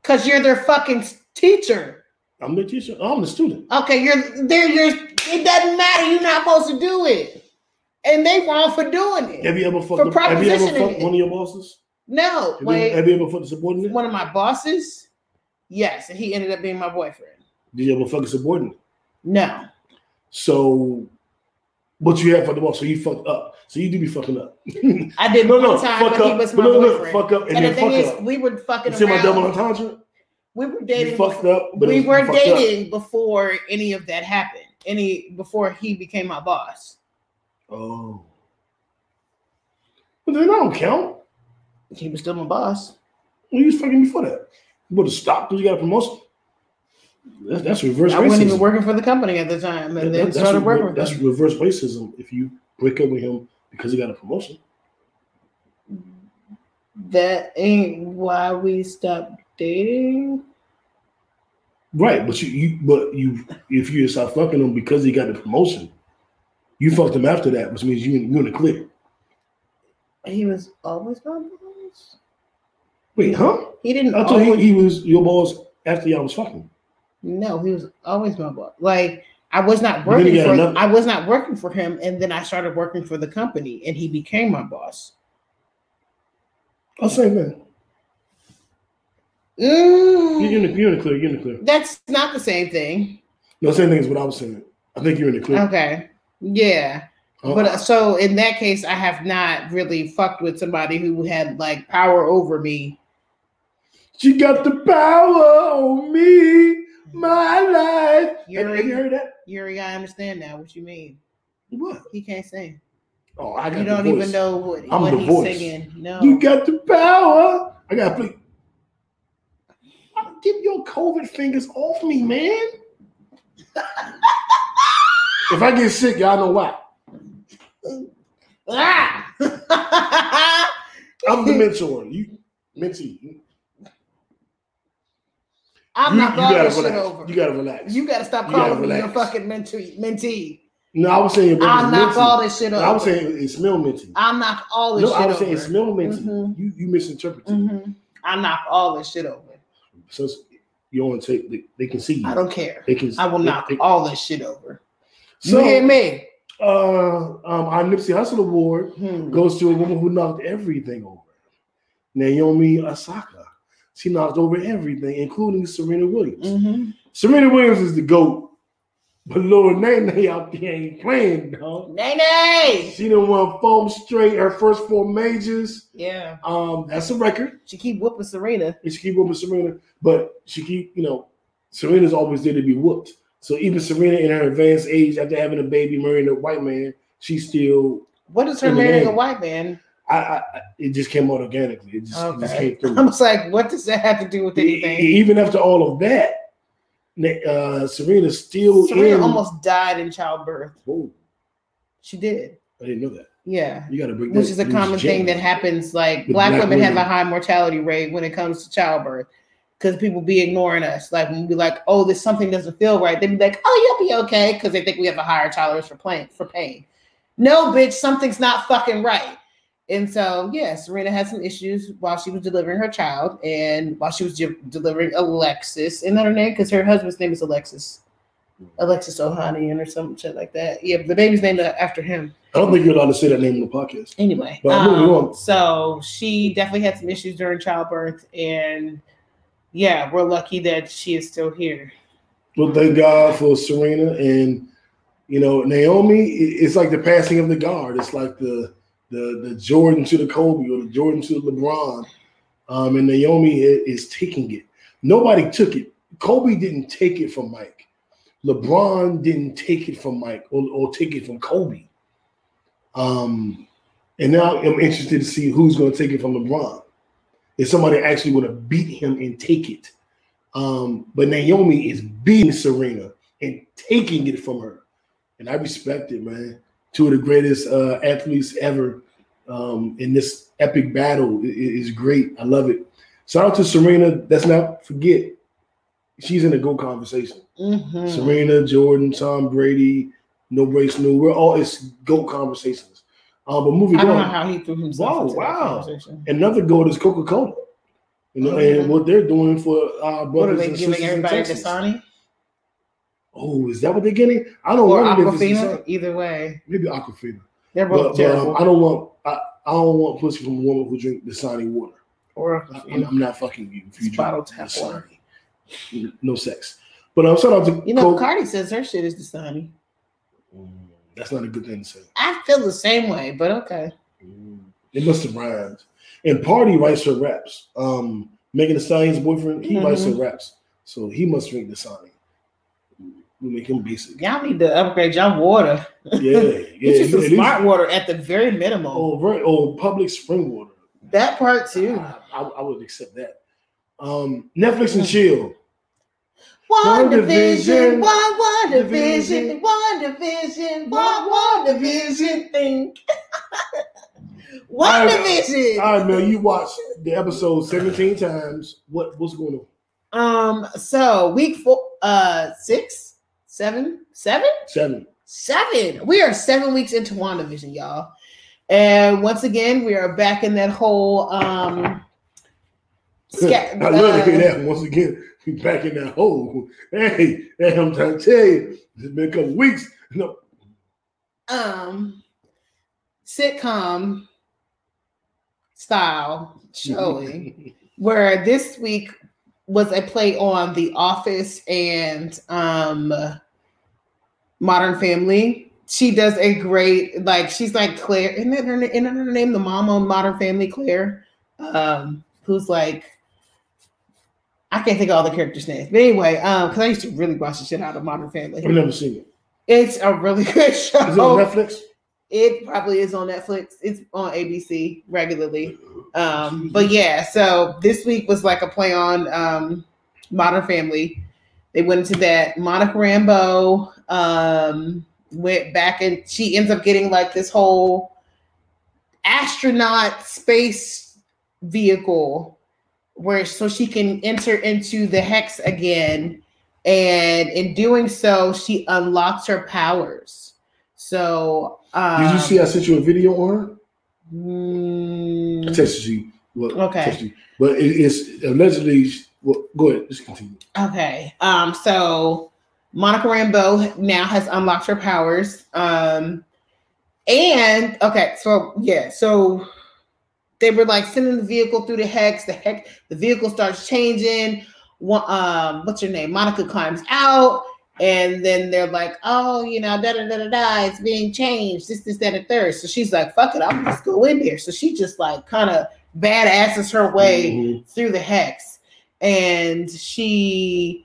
Speaker 2: because you're their fucking teacher.
Speaker 1: I'm the teacher. I'm the student.
Speaker 2: Okay, you're there. You're. It doesn't matter. You're not supposed to do it, and they wrong for doing it.
Speaker 1: Have you ever
Speaker 2: For
Speaker 1: fucked? Have you ever fucked one of your bosses?
Speaker 2: No,
Speaker 1: Have, you,
Speaker 2: wait.
Speaker 1: have you ever fucked a subordinate?
Speaker 2: One of my bosses, yes, and he ended up being my boyfriend.
Speaker 1: Did you ever fuck a subordinate?
Speaker 2: No,
Speaker 1: So, what you have for the boss? So you fucked up. So you do be fucking up.
Speaker 2: I did
Speaker 1: no, no,
Speaker 2: time
Speaker 1: fuck up.
Speaker 2: was my
Speaker 1: no, no, no, fuck up and,
Speaker 2: and the thing is,
Speaker 1: up.
Speaker 2: we were fucking
Speaker 1: You see my double entendre?
Speaker 2: We were
Speaker 1: You
Speaker 2: dating.
Speaker 1: fucked up, but
Speaker 2: we were
Speaker 1: fucked up.
Speaker 2: dating before any of that happened. Any before he became my boss.
Speaker 1: Oh. But then I don't count.
Speaker 2: He was still my boss.
Speaker 1: Well, you was fucking before that. You would have stopped because you got a promotion. That's, that's reverse
Speaker 2: I
Speaker 1: racism.
Speaker 2: wasn't even working for the company at the time, and
Speaker 1: That-
Speaker 2: then
Speaker 1: that's
Speaker 2: started
Speaker 1: re-
Speaker 2: working with
Speaker 1: That's reverse racism. If you break up with him because he got a promotion,
Speaker 2: That ain't why we stopped dating.
Speaker 1: right? But you, you, but you, if you start fucking him because he got the promotion, you fucked him after that, which means you you in the clear.
Speaker 2: He was always my boss.
Speaker 1: Wait, huh?
Speaker 2: He didn't.
Speaker 1: I thought he, he was your boss after y'all was fucking.
Speaker 2: No, he was always my boss. Like I was not
Speaker 1: But then he
Speaker 2: working for.
Speaker 1: another-
Speaker 2: I was not working for him, and then I started working for the company, and he became my boss.
Speaker 1: Oh, same thing.
Speaker 2: Mm,
Speaker 1: You're in the, you're in the clear. You're in the clear.
Speaker 2: that's not the same thing.
Speaker 1: No, same thing as what I was saying. I think you're in the clear.
Speaker 2: Okay. Yeah.
Speaker 1: Uh,
Speaker 2: But uh, so in that case, I have not really fucked with somebody who had like power over me.
Speaker 1: she got the power on me, my life. Have, have you heard that?
Speaker 2: Yuri, I understand now what you mean.
Speaker 1: What?
Speaker 2: He can't sing.
Speaker 1: Oh, I got
Speaker 2: You don't
Speaker 1: voice.
Speaker 2: even know what,
Speaker 1: I'm
Speaker 2: what
Speaker 1: the
Speaker 2: he's
Speaker 1: voice.
Speaker 2: singing. No.
Speaker 1: You got the power. I got to play. Get your COVID fingers off me, man. if I get sick, y'all know why.
Speaker 2: ah!
Speaker 1: I'm the mentor. You mentee.
Speaker 2: I'm
Speaker 1: you,
Speaker 2: not
Speaker 1: gotta
Speaker 2: this shit over.
Speaker 1: You gotta relax.
Speaker 2: You gotta stop
Speaker 1: You
Speaker 2: calling me your fucking mentee. mentee.
Speaker 1: no, I was saying
Speaker 2: I'll knock all this shit over.
Speaker 1: I was saying it smell minty.
Speaker 2: I'll knock all this
Speaker 1: No,
Speaker 2: shit
Speaker 1: I was saying it
Speaker 2: over.
Speaker 1: smell minty.
Speaker 2: Mhm.
Speaker 1: You you misinterpreted.
Speaker 2: hmm I knock all this shit over.
Speaker 1: So you want to take they, they can see you.
Speaker 2: I don't care.
Speaker 1: They can.
Speaker 2: I will
Speaker 1: they-
Speaker 2: knock
Speaker 1: they-
Speaker 2: all this shit over.
Speaker 1: So,
Speaker 2: you hear me?
Speaker 1: uh, um, our Nipsey Hussle Award
Speaker 2: Hmm.
Speaker 1: goes to a woman who knocked everything over. Naomi Osaka. She knocked over everything, including Serena Williams.
Speaker 2: hmm
Speaker 1: Serena Williams is the GOAT. But Lord Nene out there ain't playing, dog.
Speaker 2: Nene!
Speaker 1: She done won four straight, her first four majors.
Speaker 2: Yeah.
Speaker 1: Um, that's a record.
Speaker 2: She keep whooping Serena.
Speaker 1: And she keep whooping Serena, but she keep, you know, Serena's always there to be whooped. So even Serena in her advanced age, after having a baby, marrying a white man, she still,
Speaker 2: What is her marrying a white man?
Speaker 1: I, I, I- it just came out organically. It just, it just
Speaker 2: Okay.
Speaker 1: came
Speaker 2: I
Speaker 1: through.
Speaker 2: was like, what does that have to do with anything?
Speaker 1: Even after all of that, uh, Serena's still
Speaker 2: Serena
Speaker 1: in.
Speaker 2: almost died in childbirth.
Speaker 1: Whoa,
Speaker 2: She did.
Speaker 1: I didn't know that.
Speaker 2: Yeah.
Speaker 1: You got to break
Speaker 2: Which is a common thing that happens. Like black,
Speaker 1: black
Speaker 2: women, have a high mortality rate when it comes to childbirth because people be ignoring us. Like when we be like, "Oh, this something doesn't feel right," they be like, "Oh, you'll be okay," because they think we have a higher tolerance for pain. For pain. No, bitch, something's not fucking right. And so, yeah, Serena had some issues while she was delivering her child, and while she was de- delivering Alexis, isn't that her name? Because her husband's name is Alexis, Alexis Ohanian or some shit like that. Yeah, the baby's named after him
Speaker 1: I don't think you're allowed to say that name on the podcast.
Speaker 2: anyway um, so she definitely had some issues during childbirth and yeah we're lucky that she is still here
Speaker 1: Well, thank God for Serena and you know Naomi. It's like the passing of the guard. It's like the the the Jordan to the Kobe or the Jordan to the LeBron. Um, and Naomi is taking it. Nobody took it. Kobe didn't take it from Mike. LeBron didn't take it from Mike or, or take it from Kobe. Um, and now I'm interested to see who's going to take it from LeBron. Is somebody actually going to beat him and take it? Um, but Naomi is beating Serena and taking it from her. And I respect it, man. Two of the greatest uh, athletes ever um, in this epic battle is great. I love it. Shout out to Serena. Let's not forget, she's in a GOAT conversation.
Speaker 2: Mhm.
Speaker 1: Serena, Jordan, Tom Brady, No Brace New. We're all it's GOAT conversations. Um, but moving on.
Speaker 2: i don't know
Speaker 1: on,
Speaker 2: how he threw himself that
Speaker 1: wow. another GOAT is Coca Cola. You know,
Speaker 2: Mhm.
Speaker 1: and what they're doing for our
Speaker 2: what are
Speaker 1: brothers
Speaker 2: they
Speaker 1: and
Speaker 2: giving everybody. Dasani
Speaker 1: Oh, is that what they're getting? I don't
Speaker 2: or
Speaker 1: want if it's the
Speaker 2: Aquafina? Either way,
Speaker 1: Maybe Aquafina.
Speaker 2: They're
Speaker 1: But,
Speaker 2: both
Speaker 1: but, um. I don't want I, I don't want pussy from a woman who drink Dasani water.
Speaker 2: or
Speaker 1: I, am not fucking you if you drink. Dasani. No sex. But I'm um, shout out to
Speaker 2: You know,
Speaker 1: Coke.
Speaker 2: Cardi says her shit is Dasani.
Speaker 1: Mm, That's not a good thing to say.
Speaker 2: I feel the same way, but okay.
Speaker 1: Mm, It must have rhymed. And Cardi writes her raps. Um, Megan Thee Stallion's boyfriend, he writes her
Speaker 2: Mm-hmm.
Speaker 1: raps. So he must drink Dasani. We make him basic.
Speaker 2: Y'all need to upgrade y'all water.
Speaker 1: Yeah, yeah.
Speaker 2: Get you some
Speaker 1: it is-
Speaker 2: smart water at the very minimum.
Speaker 1: Oh, very, oh, public spring water.
Speaker 2: That part too.
Speaker 1: I, I, I would accept that. Um, Netflix and chill.
Speaker 2: One division, one one division, one division, one one division. Think. One division.
Speaker 1: All right, man. You watched the episode 17 times. What what's going on?
Speaker 2: Um. So week four, uh, six, seven, seven,
Speaker 1: Seven.
Speaker 2: seven. We are seven weeks into WandaVision, y'all. And once again, we are back in that whole um. sca-
Speaker 1: I love to hear
Speaker 2: uh,
Speaker 1: that once again. We back in that hole. Hey, hey, I'm trying to tell you, it's been a couple weeks. No,
Speaker 2: um sitcom style showing where this week was a play on The Office and um Modern Family. She does a great like she's like Claire, isn't that her, isn't that her name? The mom on Modern Family, Claire, um, who's like I can't think of all the characters' names, but anyway, um, because I used to really watch the shit out of Modern Family.
Speaker 1: I've never seen it.
Speaker 2: It's a really good show.
Speaker 1: Is it on Netflix?
Speaker 2: It probably is on Netflix. It's on ABC regularly. Um, but yeah, so this week was like a play on um, Modern Family. They went into that. Monica Rambeau um, went back and she ends up getting like this whole astronaut space vehicle where so she can enter into the hex again. And in doing so, she unlocks her powers. So um,
Speaker 1: Did you see I sent you a video on her? I
Speaker 2: mm,
Speaker 1: texted you. Well,
Speaker 2: Okay.
Speaker 1: you. But it, it's allegedly. Well, go ahead. Just continue.
Speaker 2: Okay. Um, so Monica Rambeau now has unlocked her powers. Um, and okay, so yeah, so they were like sending the vehicle through the hex. The heck, the vehicle starts changing. One, um, what's her name? Monica climbs out, and then they're like, "Oh, you know, da da da da da, it's being changed. This, this, that, and third. So she's like, "Fuck it, I'm just go in there." So she just like kind of badasses her way
Speaker 1: Mhm.
Speaker 2: through the hex and she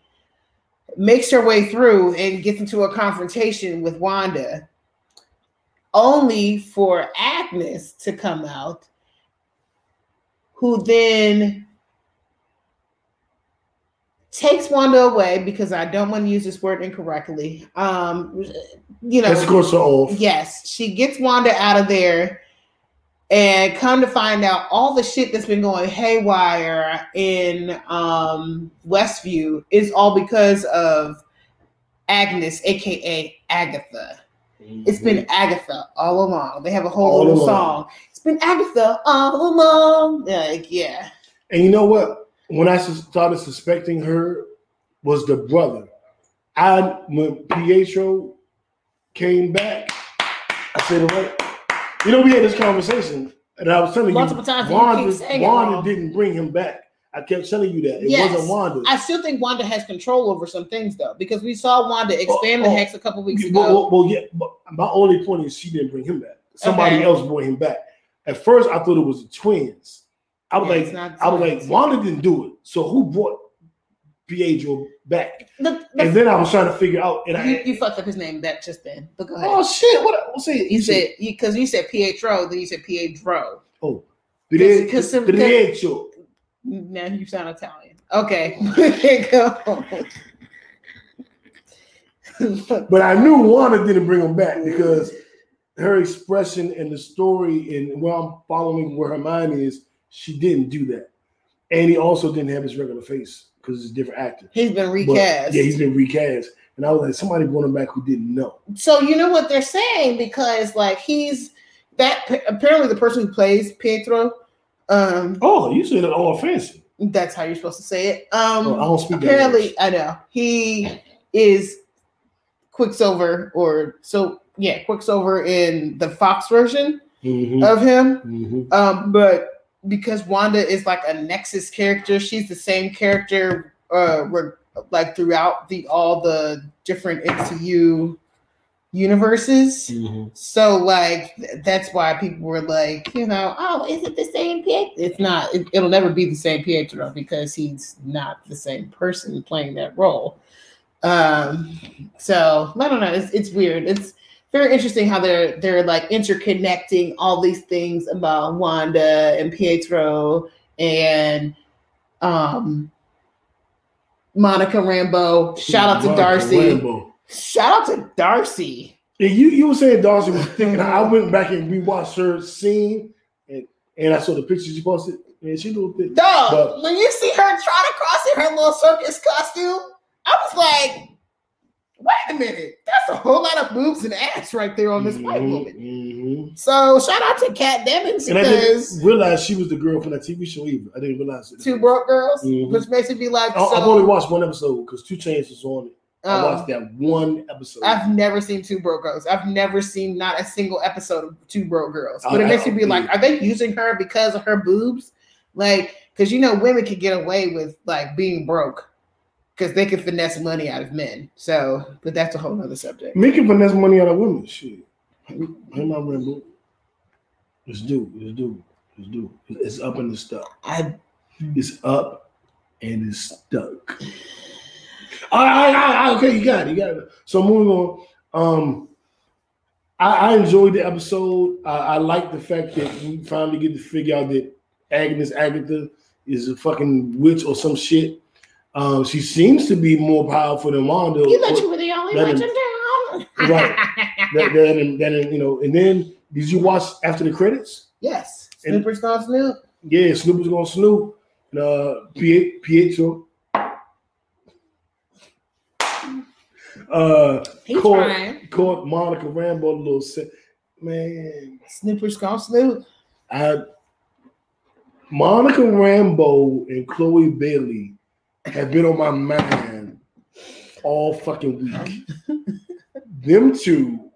Speaker 2: makes her way through and gets into a confrontation with Wanda only for Agnes to come out who then takes Wanda away because I don't want to use this word incorrectly um you know
Speaker 1: Escorts her off.
Speaker 2: Yes, she gets Wanda out of there, and come to find out, all the shit that's been going haywire in um, Westview is all because of Agnes, aka Agatha. It's been Agatha all along. They have a whole
Speaker 1: All
Speaker 2: little
Speaker 1: along.
Speaker 2: song. It's been Agatha all along. Like, yeah.
Speaker 1: And you know what? When I started suspecting her was the brother. I when Pietro came back, I said, "What?" You know, we had this conversation, and I was telling
Speaker 2: Multiple
Speaker 1: you,
Speaker 2: times,
Speaker 1: Wanda,
Speaker 2: saying it
Speaker 1: Wanda didn't bring him back. I kept telling you that it
Speaker 2: Yes.
Speaker 1: wasn't Wanda.
Speaker 2: I still think Wanda has control over some things though, because we saw Wanda oh, expand
Speaker 1: oh,
Speaker 2: the hex a couple weeks
Speaker 1: well,
Speaker 2: ago.
Speaker 1: well, well, yeah, but my only point is she didn't bring him back. Somebody
Speaker 2: Okay.
Speaker 1: else brought him back. At first, I thought it was the twins. I was
Speaker 2: Yeah, it's
Speaker 1: like,
Speaker 2: not
Speaker 1: I was
Speaker 2: twins.
Speaker 1: like, Wanda didn't do it. So who brought Pietro back?
Speaker 2: The- the-
Speaker 1: And then I was trying to figure out, and
Speaker 2: you,
Speaker 1: I,
Speaker 2: you fucked up his name that just then. But go ahead.
Speaker 1: oh shit, what I say?
Speaker 2: You said because you, said Pietro, then you said Pietro.
Speaker 1: oh, Pietro,
Speaker 2: Because- because-
Speaker 1: Pietro.
Speaker 2: Now you sound Italian. Okay, go.
Speaker 1: But I knew Wanda didn't bring him back because her expression and the story and where I'm following where her mind is, she didn't do that. And he also didn't have his regular face because it's a different actor.
Speaker 2: He's been
Speaker 1: But,
Speaker 2: recast.
Speaker 1: yeah, he's been recast. And I was like, somebody brought him back who didn't know.
Speaker 2: so you know what they're saying because like he's that apparently the person who plays Pietro. Um,
Speaker 1: Oh, you said it all fancy.
Speaker 2: that's how you're supposed to say it. Um,
Speaker 1: Oh, I don't speak
Speaker 2: apparently, I know he is Quicksilver, or so yeah, Quicksilver in the Fox version
Speaker 1: Mhm,
Speaker 2: of him.
Speaker 1: mhm.
Speaker 2: Um, but because Wanda is like a Nexus character, she's the same character uh we're like throughout the all the different MCU universes.
Speaker 1: Mhm.
Speaker 2: So like th- that's why people were like, you know, oh, is it the same Pietro? It's not. It, it'll never be the same Pietro because he's not the same person playing that role. Um, so I don't know. It's it's weird. It's very interesting how they're they're like interconnecting all these things about Wanda and Pietro and um Monica Rambeau. Shout out to
Speaker 1: Monica
Speaker 2: Darcy.
Speaker 1: Rambeau.
Speaker 2: Shout out to Darcy.
Speaker 1: And you you were saying Darcy was thick, and I went back and rewatched her scene, and, and I saw the pictures you posted, and she looked thick.
Speaker 2: Dog,
Speaker 1: But-
Speaker 2: when you see her try to cross in her little circus costume, I was like, wait a minute, that's a whole lot of boobs and ass right there on this white
Speaker 1: Mhm,
Speaker 2: woman.
Speaker 1: mhm.
Speaker 2: So shout out to Kat Dennings
Speaker 1: And I
Speaker 2: because
Speaker 1: didn't realize she was the girl from that TV show either. I didn't realize it.
Speaker 2: Two Broke Girls,
Speaker 1: Mhm.
Speaker 2: which makes me be like,
Speaker 1: I,
Speaker 2: so,
Speaker 1: I've only watched one episode because 2 Chainz was on it. I
Speaker 2: um,
Speaker 1: watched that one episode.
Speaker 2: I've never seen Two Broke Girls. I've never seen not a single episode of Two Broke Girls. But
Speaker 1: I-
Speaker 2: it makes
Speaker 1: I-
Speaker 2: me be like, are they using her because of her boobs? Like, because you know, women can get away with like being broke because they can finesse money out of men. So, but that's a whole nother subject.
Speaker 1: Making finesse money out of women. Shit. Hey, my Rambo. Let's do. Let's do. Let's do. It's up and it's stuck.
Speaker 2: I
Speaker 1: It's up and it's stuck. All right, all right, all right, okay, you got it. You got it. So moving on. Um, I, I enjoyed the episode. I, I like the fact that we finally get to figure out that Agnes Agatha is a fucking witch or some shit. Um, she seems to be more powerful than Wanda.
Speaker 2: you thought you were the only
Speaker 1: That
Speaker 2: one
Speaker 1: is-
Speaker 2: in.
Speaker 1: Right. That, then, then, you know, and then did you watch after the credits?
Speaker 2: yes.
Speaker 1: And-
Speaker 2: Snoopers gone Snoop.
Speaker 1: Yeah, Snoop was gonna Snoop. And, uh, Pie- Pietro. Uh,
Speaker 2: He's
Speaker 1: Caught-
Speaker 2: trying.
Speaker 1: caught Monica Rambeau a little set. Man,
Speaker 2: Snoopers gone Snoop.
Speaker 1: I Monica Rambeau and Chloe Bailey have been on my mind all fucking week. Them two,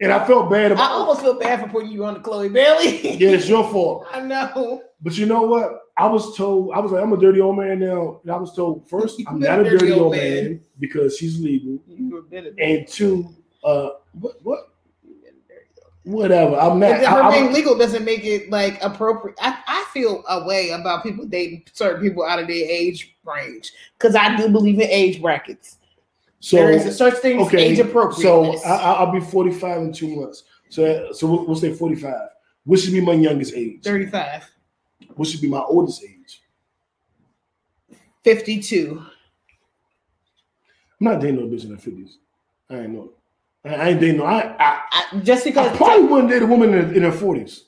Speaker 1: and I felt bad
Speaker 2: I almost feel bad for putting you on the Chloe Bailey.
Speaker 1: Yeah, it's your fault.
Speaker 2: I know.
Speaker 1: But you know what? I was told I was like, I'm a dirty old man now. And I was told first, I'm not
Speaker 2: a dirty old man.
Speaker 1: man because she's legal.
Speaker 2: You were better than
Speaker 1: And two, uh what what
Speaker 2: you been dirty.
Speaker 1: Whatever. I'm not
Speaker 2: If
Speaker 1: I,
Speaker 2: her
Speaker 1: I'm-
Speaker 2: being legal doesn't make it like appropriate. I, I feel a way about people dating certain people out of their age range because I do believe in age brackets.
Speaker 1: so
Speaker 2: there is a such thing as
Speaker 1: okay.
Speaker 2: age
Speaker 1: appropriate.
Speaker 2: So.
Speaker 1: I, I- I'll be 45 in two months. So so we'll, we'll say 45. What should be my youngest age?
Speaker 2: 35,
Speaker 1: What should be my oldest age?
Speaker 2: 52.
Speaker 1: I'm not dating no bitch in her 50s. I ain't know. I, ain't dating no. I I,
Speaker 2: I, just because
Speaker 1: I probably wouldn't date a woman in, in her 40s.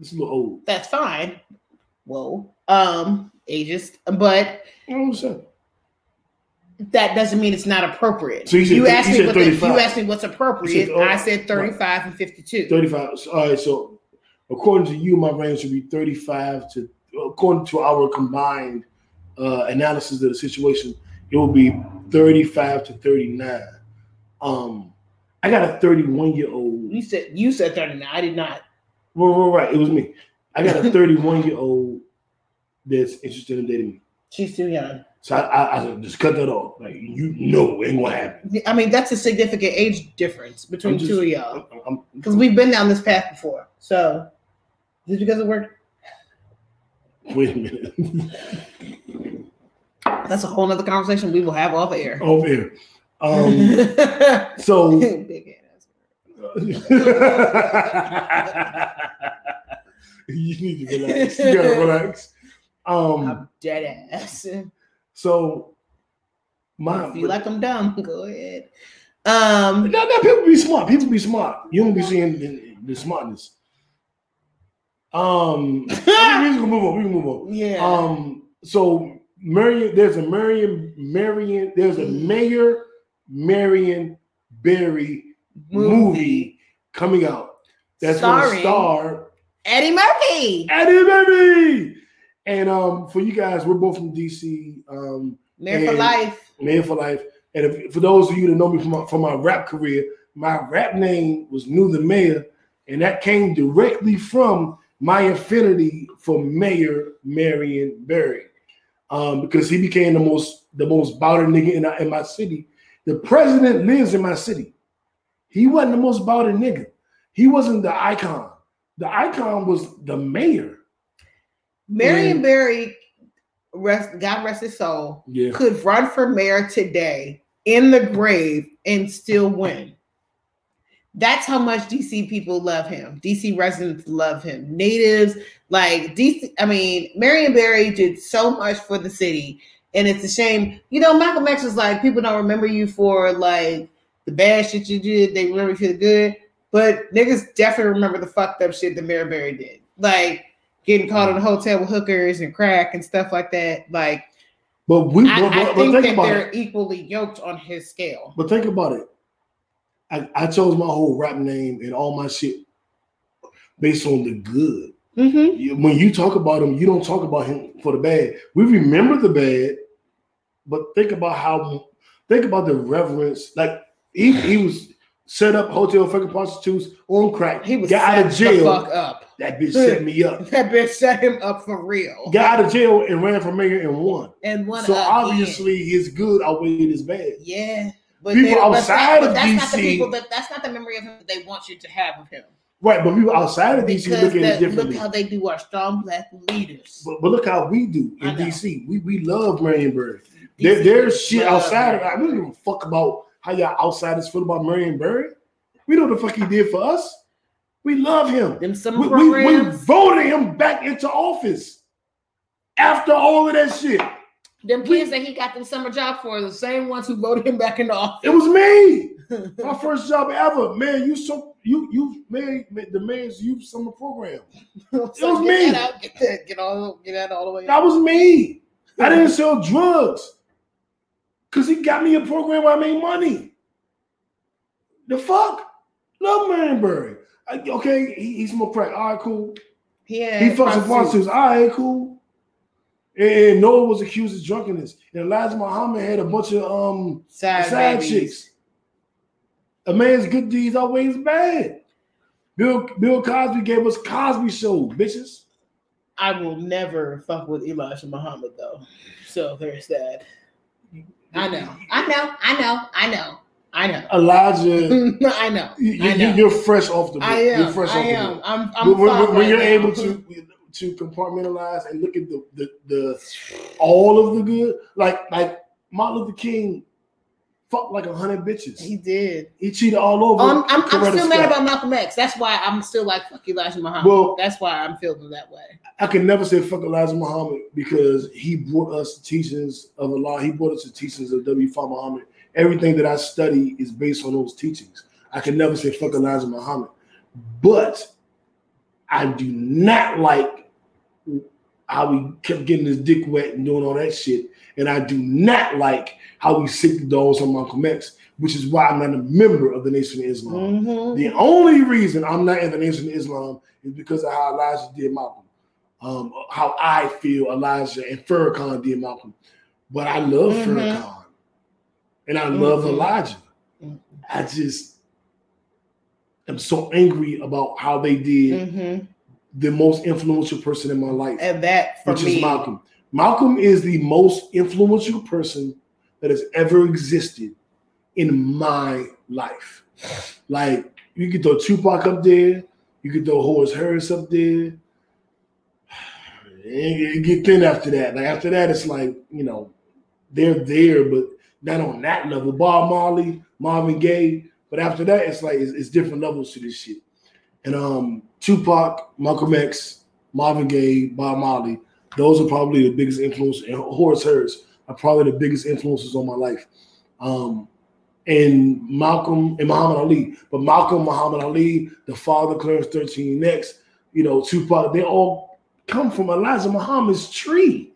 Speaker 1: It's a little old.
Speaker 2: that's fine. Whoa. Um, ageist, but
Speaker 1: You know what I'm saying?
Speaker 2: that doesn't mean it's not appropriate.
Speaker 1: So you said
Speaker 2: you asked
Speaker 1: you
Speaker 2: me what the, you asked me what's appropriate.
Speaker 1: Said, oh,
Speaker 2: I said 35 and 52.
Speaker 1: 35. So, All right, so according to you, my range should be 35 to, according to our combined uh, analysis of the situation, it will be 35 to 39. Um, I got a 31 year old.
Speaker 2: You said you said 39. I did not.
Speaker 1: Right, right, right. It was me. I got a 31 year old that's interested in dating me.
Speaker 2: She's too young.
Speaker 1: So I, I, I said, just cut that off. Like, you know, it ain't gonna happen.
Speaker 2: I mean, that's a significant age difference between
Speaker 1: just-
Speaker 2: two of y'all. Because we've been down this path before. So just because it worked,
Speaker 1: wait a minute.
Speaker 2: that's a whole other conversation we will have off air.
Speaker 1: Over here. Um, so
Speaker 2: Big ass.
Speaker 1: you need to relax. You gotta relax. Um,
Speaker 2: I'm dead ass.
Speaker 1: So my
Speaker 2: you like I'm dumb, go ahead. Um,
Speaker 1: no, no, people be smart. People be smart. You don't be seeing the, the smartness. Um, we can move on. We can move on.
Speaker 2: yeah.
Speaker 1: Um, so Marion, there's a Marion, Marion, there's a Mayor Marion Barry movie, coming out. That's going to star
Speaker 2: Eddie Murphy,
Speaker 1: Eddie Murphy. And um, for you guys, we're both from DC, um,
Speaker 2: Mayor for Life.
Speaker 1: Man for Life. And if, for those of you that know me from my, from my rap career, my rap name was New the Mayor, and that came directly from my affinity for Mayor Marion Barry, um, because he became the most the most bouted nigga in, in my city. The president lives in my city. He wasn't the most bouted nigga. He wasn't the icon. The icon was the mayor.
Speaker 2: Marion. Barry, rest God rest his soul,
Speaker 1: Yeah.
Speaker 2: could run for mayor today in the grave and still win. That's how much DC people love him. DC residents love him. Natives like DC. I mean, Marion Barry did so much for the city, and it's a shame. You know, Malcolm X was like, people don't remember you for like the bad shit you did. They remember you for the good. But niggas definitely remember the fucked up shit that Marion Barry did, like getting caught in a hotel with hookers and crack and stuff like that. Like,
Speaker 1: But we,
Speaker 2: I,
Speaker 1: but,
Speaker 2: I
Speaker 1: but,
Speaker 2: think
Speaker 1: but think
Speaker 2: that they're
Speaker 1: it.
Speaker 2: equally yoked on his scale.
Speaker 1: But think about it. I, I chose my whole rap name and all my shit based on the good.
Speaker 2: Mm-hmm.
Speaker 1: When you talk about him, you don't talk about him for the bad. We remember the bad, but think about how think about the reverence. Like he, he was set up hotel fucking prostitutes on crack.
Speaker 2: He was
Speaker 1: got out of jail.
Speaker 2: fuck up.
Speaker 1: That bitch set me up.
Speaker 2: That bitch set him up for real.
Speaker 1: Got out of jail and ran for mayor and won.
Speaker 2: and one
Speaker 1: so obviously his good outweighed his bad.
Speaker 2: yeah. But
Speaker 1: People outside of
Speaker 2: that's not the
Speaker 1: DC
Speaker 2: people that that's not the memory of him that they want you to have of him.
Speaker 1: Right, but people outside of DC
Speaker 2: Because
Speaker 1: look at it
Speaker 2: that, look how they do our strong black leaders.
Speaker 1: But, but look how we do in. DC. We we love Marion Barry.
Speaker 2: There,
Speaker 1: there's shit
Speaker 2: love
Speaker 1: outside of
Speaker 2: Marion.
Speaker 1: that. We don't give a fuck about how y'all outsiders feel about Marion Barry. We know what the fuck he did for us. We love him.
Speaker 2: Them summer
Speaker 1: We, we, we voted him back into office after all of that shit.
Speaker 2: them kids that he got them summer job for the same ones who voted him back into office.
Speaker 1: It was me. My first job ever. Man, you so you you made the man's youth summer program.
Speaker 2: so
Speaker 1: was
Speaker 2: get
Speaker 1: me.
Speaker 2: That out, get that, get all, get that all the way.
Speaker 1: That was me. I didn't sell drugs. Cause he got me a program where I made money. The fuck? Love Marion Barry. I- Okay, he, he smoked crack. All right, cool.
Speaker 2: Yeah,
Speaker 1: He fucks with prostitutes. All right, cool. And Noah was accused of drunkenness. And Elijah Muhammad had a bunch of um
Speaker 2: side babies.
Speaker 1: chicks. A man's good deeds always bad. Bill Bill Cosby gave us Cosby Show, bitches.
Speaker 2: I will never fuck with Elijah Muhammad though. So there's that. I know. I know. I know. I know. I know.
Speaker 1: Elijah,
Speaker 2: I know.
Speaker 1: you,
Speaker 2: I know.
Speaker 1: you, are fresh off the book.
Speaker 2: I am.
Speaker 1: You're fresh
Speaker 2: I
Speaker 1: off the
Speaker 2: am. I'm. I'm
Speaker 1: when, when- when you're
Speaker 2: now.
Speaker 1: able to to compartmentalize and look at the, the the all of the good, like like Martin Luther King fucked like a hundred bitches.
Speaker 2: He did.
Speaker 1: He cheated all over.
Speaker 2: Um, I'm, I'm still mad about Malcolm X. That's why I'm still like fuck Elijah Muhammad.
Speaker 1: Well-
Speaker 2: That's why I'm feeling that way.
Speaker 1: I can never say fuck Elijah Muhammad because he brought us the teachings of Allah. He brought us the teachings of W. Fard Muhammad. Everything that I study is based on those teachings. I can never say fuck Elijah Muhammad. But I do not like how he kept getting his dick wet and doing all that shit. And I do not like how we sick the dogs on Malcolm X, which is why I'm not a member of the Nation of Islam.
Speaker 2: Mhm.
Speaker 1: The only reason I'm not in the Nation of Islam is because of how Elijah did Malcolm. Um, how I feel Elijah and Farrakhan did Malcolm. But I love
Speaker 2: Mhm.
Speaker 1: Farrakhan. And I love
Speaker 2: Mhm.
Speaker 1: Elijah.
Speaker 2: Mhm.
Speaker 1: I just am so angry about how they did
Speaker 2: Mhm.
Speaker 1: the most influential person in my life,
Speaker 2: And that for
Speaker 1: which
Speaker 2: me,
Speaker 1: is Malcolm. Malcolm is the most influential person that has ever existed in my life. Like you could throw Tupac up there, you could throw Horace Harris up there. It get thin after that. Like after that, it's like you know they're there, but not on that level. Bob Marley, Marvin Gaye, but after that, it's like it's, it's different levels to this shit. And um, Tupac, Malcolm X, Marvin Gaye, Bob Marley, those are probably the biggest influences. And Horace Harris are probably the biggest influences on my life. Um, and Malcolm and Muhammad Ali, but Malcolm, Muhammad Ali, the father, Clarence 13 X, you know, Tupac, they all come from Elijah Muhammad's tree.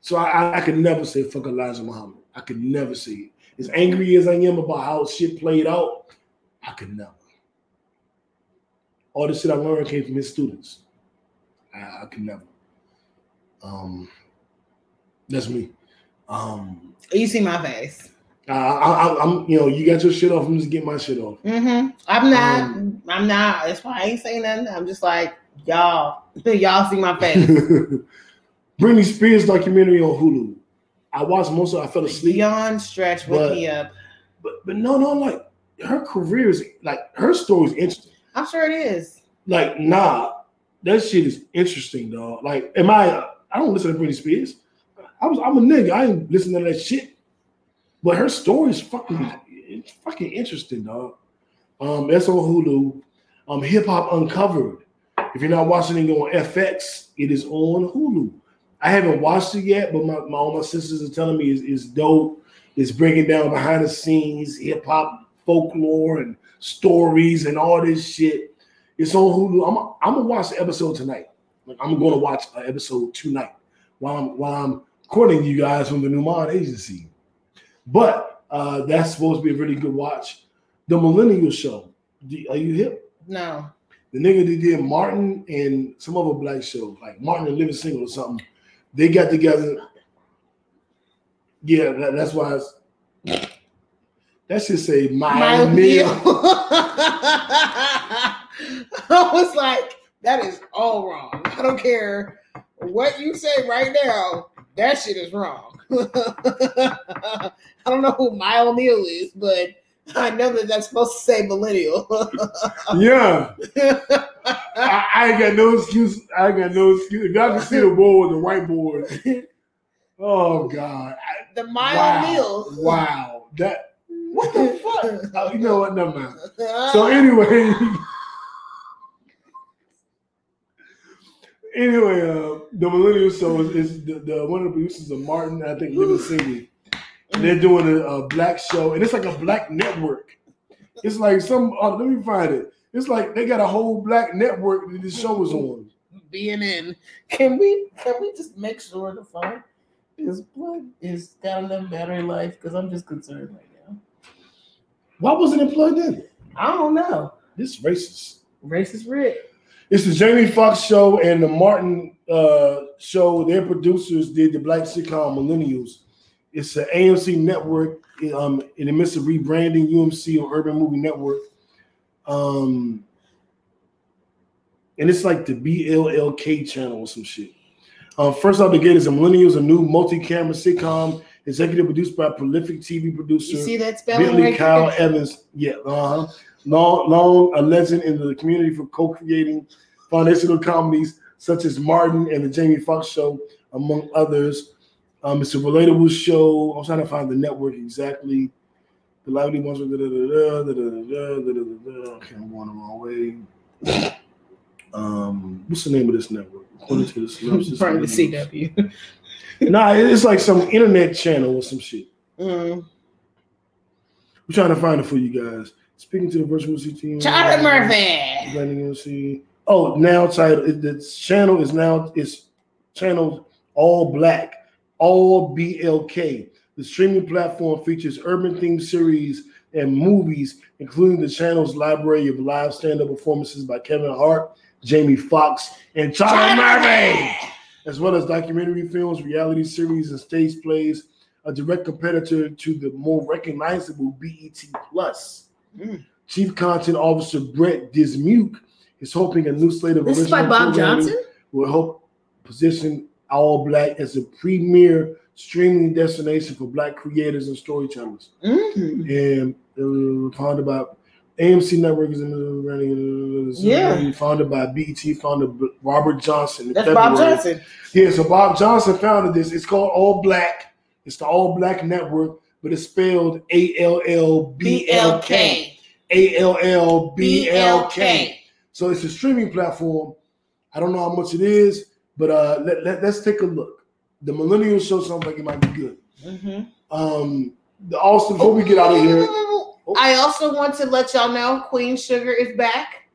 Speaker 1: So I, I, I could never say fuck Elijah Muhammad. I could never say it. As angry as I am about how shit played out, I could never. All the shit I learned came from his students. I, I could never. Um, that's me. Um,
Speaker 2: you see my face.
Speaker 1: I, I, I'm, you know, you got your shit off. I'm just getting my shit off.
Speaker 2: hmm I'm not.
Speaker 1: Um,
Speaker 2: I'm not. That's why I ain't saying nothing. I'm just like y'all. Y'all see my face.
Speaker 1: Britney Spears documentary on Hulu. I watched most of. it. I fell asleep.
Speaker 2: Beyond stretch,
Speaker 1: But-
Speaker 2: me up.
Speaker 1: But but no, no, like her career is like her story is interesting.
Speaker 2: I'm sure it is.
Speaker 1: Like, nah, that shit is interesting, dog. Like, am I I don't listen to Britney Spears. I was I'm a nigga. I ain't listening to that shit. But her story is fucking it's fucking interesting, dog. Um, that's on Hulu. Um, Hip Hop Uncovered. If you're not watching it on FX, it is on Hulu. I haven't watched it yet, but my, my all my sisters are telling me is is dope. It's breaking down behind the scenes, hip hop folklore and stories and all this shit. It's on Hulu. I'm I'm gonna watch the episode tonight. Like I'm gonna watch an episode tonight while I'm while I'm courting you guys from the Newmont agency. But uh, that's supposed to be a really good watch. The Millennial Show. Do- Are you hip?
Speaker 2: No.
Speaker 1: The nigga that did Martin and some other black show, like Martin and Living Single or something, they got together. Yeah, that, that's why it's, that should say my,
Speaker 2: My
Speaker 1: meal.
Speaker 2: meal. I was like, that is all wrong. I don't care what you say right now. That shit is wrong. I don't know who Mile O'Neill is, but I know that that's supposed to say millennial.
Speaker 1: Yeah, I, I ain't got no excuse. I ain't got no excuse. If y'all can see the board, the whiteboard. Oh God!
Speaker 2: The mile
Speaker 1: wow, wow, that what the fuck? Oh, you know what? Never mind. So anyway, anyway, uh, the Millennial Show is, is the, the one of the producers of Martin, I think, Living Single. And they're doing a, a black show, and it's like a black network. It's like some. Uh, let me find it. It's like they got a whole black network that this show is on.
Speaker 2: BNN. Can we can we just make sure the phone is plugged is got enough battery life? Because I'm just concerned right now.
Speaker 1: Why wasn't it plugged in?
Speaker 2: I don't know.
Speaker 1: This is racist.
Speaker 2: Racist Rick.
Speaker 1: It's the Jamie Foxx show and the Martin uh, show. Their producers did the black sitcom Millennials. It's an AMC network um, in the midst of rebranding UMC or Urban Movie Network. Um, and it's like the BLLK channel or some shit. Um, first out the gate is a Millennials, a new multi-camera sitcom, executive produced by prolific TV producer
Speaker 2: You see that spelling
Speaker 1: Bentley
Speaker 2: right
Speaker 1: Kyle
Speaker 2: there?
Speaker 1: Evans. Yeah, uh-huh. Long, long a legend in the community for co-creating foundational comedies such as Martin and the Jamie Foxx Show, among others. Um, it's a relatable show. I'm trying to find the network exactly. The lively ones. Da, da, da, da, da, da, da, da, da, da. Okay, I'm going the wrong way. Um, what's the name of this network? According to the synopsis,
Speaker 2: From the CW.
Speaker 1: Nah, it's like some internet channel or some shit.
Speaker 2: Mm.
Speaker 1: We're trying to find it for you guys. Speaking to the virtual CT.
Speaker 2: Charlotte Murphy.
Speaker 1: Landing on see. Oh, now title. it- The channel is now it's channeled all black, all BLK. The streaming platform features urban themed series and movies, including the channel's library of live stand-up performances by Kevin Hart, Jamie Foxx, and Charlie Murphy, as well as documentary films, reality series, and stage plays. A direct competitor to the more recognizable BET Plus.
Speaker 2: Mm.
Speaker 1: Chief Content Officer Brett Dismuke is hoping a new slate of
Speaker 2: This is by Bob Johnson.
Speaker 1: will help position All Black as a premier streaming destination for Black creators and storytellers.
Speaker 2: Mm.
Speaker 1: And uh, founded by AMC Network is in the running. uh,
Speaker 2: Yeah.
Speaker 1: Founded by BET, founded by Robert Johnson.
Speaker 2: That's Bob Johnson.
Speaker 1: Yeah, so Bob Johnson founded this. It's called All Black. It's the All Black Network, but it's spelled A L L B L K. A L L B L K. So it's a streaming platform. I don't know how much it is, but uh, let, let, us take a look. The Millennial Show sounds like it might be good.
Speaker 2: Mhm.
Speaker 1: Um, the Austin, before we get out of here,
Speaker 2: I also want to let y'all know Queen Sugar is back.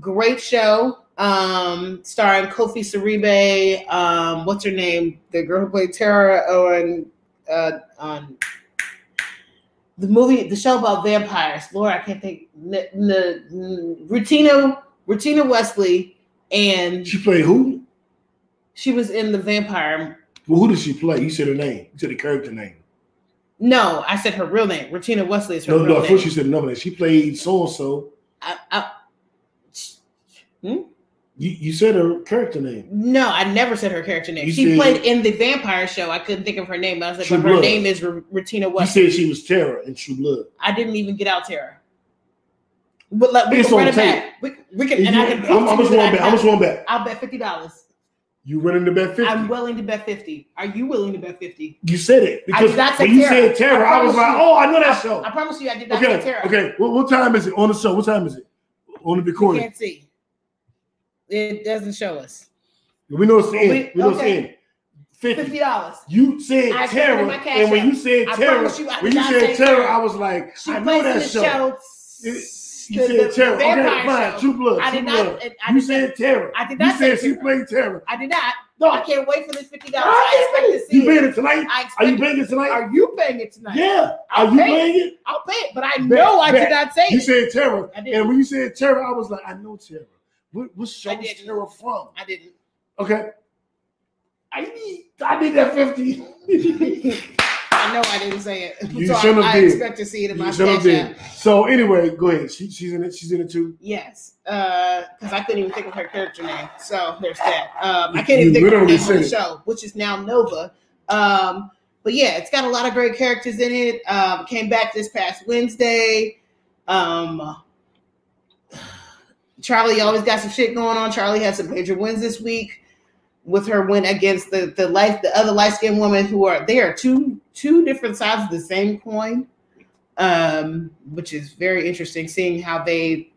Speaker 2: Great show. Um, starring Kofi Siriboe. Um, what's her name? The girl who played Tara on uh, on the movie, the show about vampires. Laura, I can't think. N- n- n- Rutina, Rutina Wesley, and
Speaker 1: she played who?
Speaker 2: she was in the vampire.
Speaker 1: Well, who did she play? You said her name. You said the character name.
Speaker 2: No, I said her real name. Rutina Wesley is her
Speaker 1: No,
Speaker 2: real
Speaker 1: no,
Speaker 2: name.
Speaker 1: first you said another name. She played so and so.
Speaker 2: I, I, hmm?
Speaker 1: You you said her character name.
Speaker 2: No, I never said her character name.
Speaker 1: You
Speaker 2: she played in the vampire show. I couldn't think of her name. I was like,
Speaker 1: True
Speaker 2: but her
Speaker 1: Blood.
Speaker 2: name is R- Rutina
Speaker 1: You said she was Tara in True Blood.
Speaker 2: I didn't even get out Tara. But like, we
Speaker 1: It's
Speaker 2: can run it back. We, we can, and I can.
Speaker 1: Just one
Speaker 2: that
Speaker 1: back.
Speaker 2: I-
Speaker 1: I'm just one back.
Speaker 2: I'll bet fifty dollars.
Speaker 1: You willing to bet fifty?
Speaker 2: I'm willing to bet fifty. Are you willing to bet fifty?
Speaker 1: you said it because
Speaker 2: say
Speaker 1: when you said Tara,
Speaker 2: I
Speaker 1: I, was
Speaker 2: promise
Speaker 1: like, oh, I know that show.
Speaker 2: I promise you, I did not say
Speaker 1: Okay,
Speaker 2: Tara.
Speaker 1: okay. What, what time is it on the show? What time is it on the
Speaker 2: You
Speaker 1: recording?
Speaker 2: can't see. It doesn't show us.
Speaker 1: We know it's.
Speaker 2: We-
Speaker 1: We know it's
Speaker 2: okay.
Speaker 1: Fifty.
Speaker 2: Fifty dollars.
Speaker 1: You said
Speaker 2: I
Speaker 1: Tara, and when you said Tara,
Speaker 2: you, I
Speaker 1: when you said Tara. I was like,
Speaker 2: She
Speaker 1: I know that show. You
Speaker 2: the-
Speaker 1: said Tara. Okay, fine.
Speaker 2: show.
Speaker 1: True blood.
Speaker 2: I did
Speaker 1: blood.
Speaker 2: not. I
Speaker 1: you said
Speaker 2: not.
Speaker 1: Tara.
Speaker 2: I did not. You
Speaker 1: said she played Tara.
Speaker 2: I did not.
Speaker 1: No.
Speaker 2: I can't wait for this fifty dollars.
Speaker 1: I
Speaker 2: expect to see
Speaker 1: You paying it tonight? Are you paying it tonight?
Speaker 2: Are you paying it tonight?
Speaker 1: Yeah.
Speaker 2: I'll
Speaker 1: Are you paying it?
Speaker 2: I'll pay it, but I
Speaker 1: Bet,
Speaker 2: know I
Speaker 1: bet.
Speaker 2: did not say
Speaker 1: You
Speaker 2: it.
Speaker 1: said Tara. And when you said Tara, I was like, I know Tara. What, what show
Speaker 2: I
Speaker 1: is
Speaker 2: didn't.
Speaker 1: Tara from?
Speaker 2: I didn't.
Speaker 1: Okay. I need I need that 50.
Speaker 2: I know I didn't say it.
Speaker 1: You
Speaker 2: so
Speaker 1: shouldn't
Speaker 2: I,
Speaker 1: have
Speaker 2: I expect to see it in my
Speaker 1: You should have
Speaker 2: cash
Speaker 1: did. So anyway, go ahead. She, she's in it. She's in it too.
Speaker 2: Yes, Uh, because I couldn't even think of her character name. So there's that. Um, I can't
Speaker 1: You
Speaker 2: even think of her name on the
Speaker 1: it.
Speaker 2: show, which is now Nova. Um, but yeah, it's got a lot of great characters in it. Um, came back this past Wednesday. Um, Charlie always got some shit going on. Charlie had some major wins this week with her win against the the life the other light skinned woman who are they are two two different sides of the same coin. Um, which is very interesting seeing how they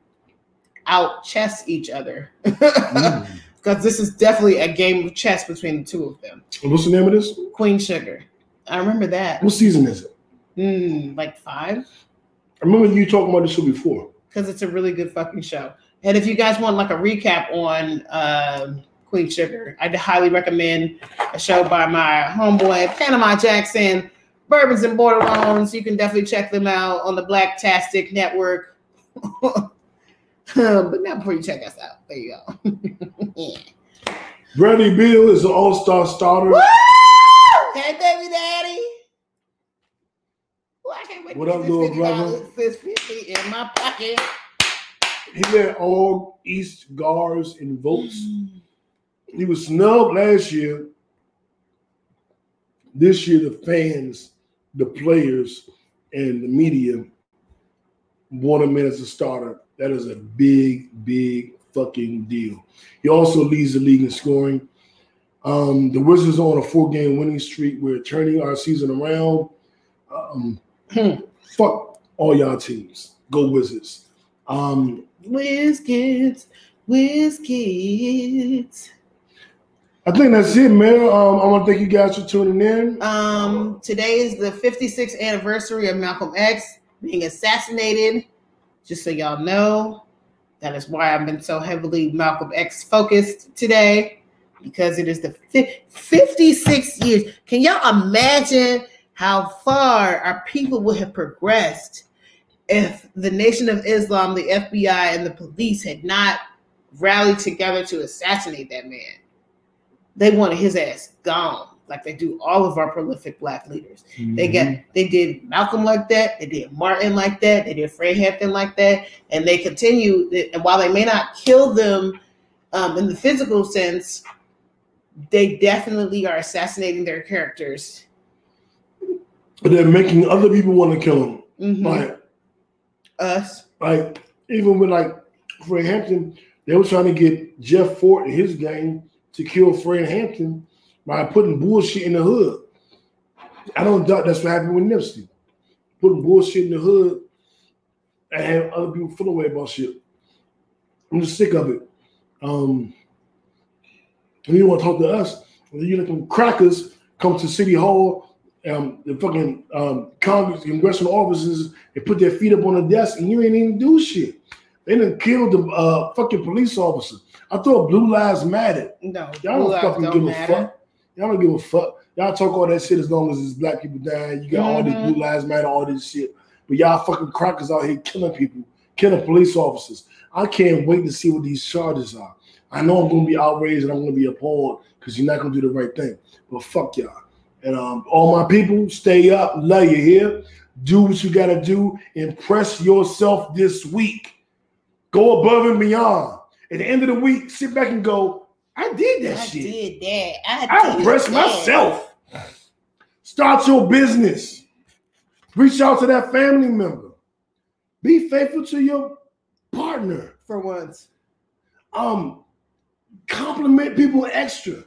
Speaker 2: out chess each other. Because this is definitely a game of chess between the two of them.
Speaker 1: What's the name of this?
Speaker 2: Queen Sugar. I remember that.
Speaker 1: What season is it?
Speaker 2: Hmm, like five?
Speaker 1: I remember you talking about this show before.
Speaker 2: because it's a really good fucking show. And if you guys want like a recap on um, Queen Sugar, I'd highly recommend a show by my homeboy Panama Jackson, Bourbons and Borderlones. You can definitely check them out on the Black Tastic Network. but not before you check us out. There you go. yeah.
Speaker 1: Bradley Beal is an all-star starter.
Speaker 2: Woo! Hey, baby daddy. Well, I can't wait
Speaker 1: What
Speaker 2: to
Speaker 1: up, little brother?
Speaker 2: $50, This 50 in my pocket.
Speaker 1: He led all East guards in votes. He was snubbed last year. This year, the fans, the players, and the media want him in as a starter. That is a big, big fucking deal. He also leads the league in scoring. Um, the Wizards are on a four-game winning streak. We're turning our season around. Um, fuck all y'all teams. Go Wizards. Um,
Speaker 2: Whiz kids, whiz kids.
Speaker 1: I think that's it, man. Um, I want to thank you guys for tuning in.
Speaker 2: Um, today is the 56th anniversary of Malcolm X being assassinated. Just so y'all know, that is why I've been so heavily Malcolm X focused today because it is the fi- 56 years. Can y'all imagine how far our people would have progressed if the Nation of Islam, the FBI, and the police had not rallied together to assassinate that man? They wanted his ass gone, like they do all of our prolific black leaders. They got they did Malcolm like that, they did Martin like that, they did Fred Hampton like that, and they continue. And while they may not kill them um, in the physical sense, they definitely are assassinating their characters.
Speaker 1: But they're making other people want to kill him.
Speaker 2: Mhm.
Speaker 1: Like,
Speaker 2: Us,
Speaker 1: like even with like Fred Hampton, they were trying to get Jeff Fort and his gang to kill Fred Hampton by putting bullshit in the hood. I don't doubt that's what happened with Nipsey. Putting bullshit in the hood and have other people feel away about shit. I'm just sick of it. Um, and you want to talk to us? You let them crackers come to City Hall, um, the fucking um, Congress, congressional offices, and put their feet up on the desk, and you ain't even do shit. They done killed the uh, fucking police officer. I thought Blue Lives Matter.
Speaker 2: no,
Speaker 1: Y'all don't fucking
Speaker 2: don't
Speaker 1: give
Speaker 2: matter.
Speaker 1: a fuck. Y'all don't give a fuck. Y'all talk all that shit as long as it's black people dying. You got all this
Speaker 2: Mhm.
Speaker 1: Blue Lives Matter, all this shit. But y'all fucking crackers out here killing people, killing police officers. I can't wait to see what these charges are. I know I'm gonna be outraged and I'm gonna be appalled because you're not gonna do the right thing. But fuck y'all. And um, all my people, stay up, love you here. Do what you gotta do. Impress yourself this week. Go above and beyond. At the end of the week, sit back and go, I did that
Speaker 2: I
Speaker 1: shit.
Speaker 2: did that. I,
Speaker 1: I
Speaker 2: did
Speaker 1: impressed
Speaker 2: that.
Speaker 1: myself. Start your business. Reach out to that family member. Be faithful to your partner.
Speaker 2: for once.
Speaker 1: Um, compliment people extra.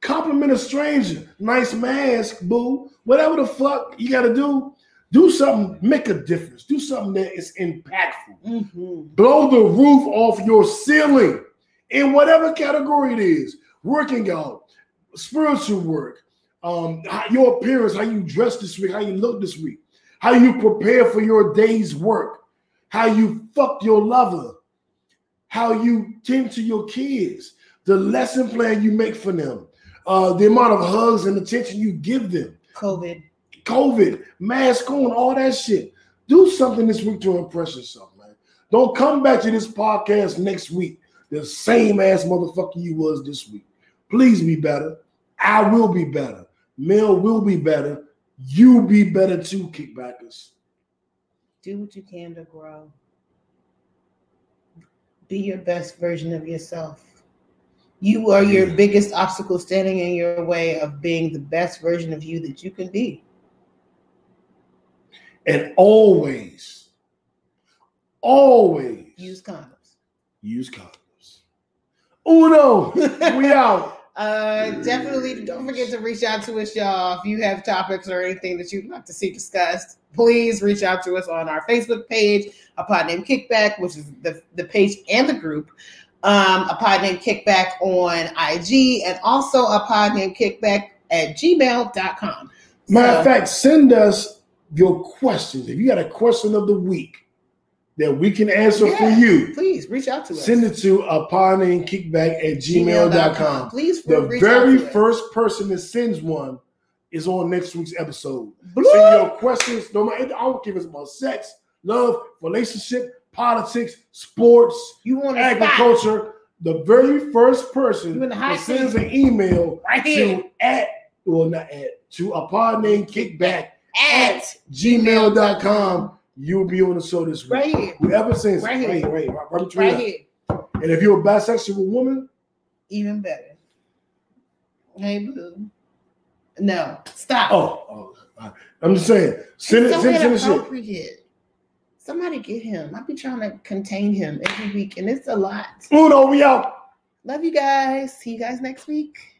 Speaker 1: Compliment a stranger. Nice mask, boo. Whatever the fuck you gotta do, do something, make a difference. Do something that is impactful.
Speaker 2: Mm-hmm.
Speaker 1: Blow the roof off your ceiling in whatever category it is. Working out, spiritual work, um, your appearance, how you dress this week, how you look this week, how you prepare for your day's work, how you fuck your lover, how you tend to your kids, the lesson plan you make for them, uh, the amount of hugs and attention you give them.
Speaker 2: COVID.
Speaker 1: COVID, mask on, all that shit. Do something this week to impress yourself, man. Don't come back to this podcast next week the same ass motherfucker you was this week. Please be better. I will be better. Mel will be better. You be better too, kickbackers.
Speaker 2: Do what you can to grow. Be your best version of yourself. You are your biggest obstacle standing in your way of being the best version of you that you can be.
Speaker 1: And always, always
Speaker 2: Use condoms.
Speaker 1: use condoms. Uno, we out.
Speaker 2: Uh, definitely don't forget to reach out to us, y'all. If you have topics or anything that you'd like to see discussed, please reach out to us on our Facebook page, a pod named Kickback, which is the, the page and the group. Um, a pod named Kickback on IG, and also a pod named Kickback at gmail.com.
Speaker 1: Matter of fact, send us your questions. If you got a question of the week that we can answer for you,
Speaker 2: Please reach out to us.
Speaker 1: send it to upon and kickback at gmail.com.
Speaker 2: Please
Speaker 1: The very
Speaker 2: to us.
Speaker 1: first person that sends one is on next week's episode.
Speaker 2: Bloop.
Speaker 1: Send your questions. No matter, I don't give a about sex, love, relationship, politics, sports,
Speaker 2: You want
Speaker 1: agriculture. The very first person
Speaker 2: You in the hot
Speaker 1: that sends
Speaker 2: seat.
Speaker 1: an email
Speaker 2: right here
Speaker 1: to at well not at to upon name kickback
Speaker 2: at
Speaker 1: at gmail.com. You'll be on the show this week.
Speaker 2: right here,
Speaker 1: Whoever sends
Speaker 2: Right
Speaker 1: right,
Speaker 2: here.
Speaker 1: right, right, right, between
Speaker 2: right here.
Speaker 1: And if you're a bisexual woman,
Speaker 2: even better. Hey, blue. No, stop.
Speaker 1: oh, oh I'm just saying, send it,
Speaker 2: so
Speaker 1: send, send the shit.
Speaker 2: inappropriate. Somebody get him. I be trying to contain him every week, and it's a lot.
Speaker 1: Uno, we out.
Speaker 2: Love you guys. See you guys next week.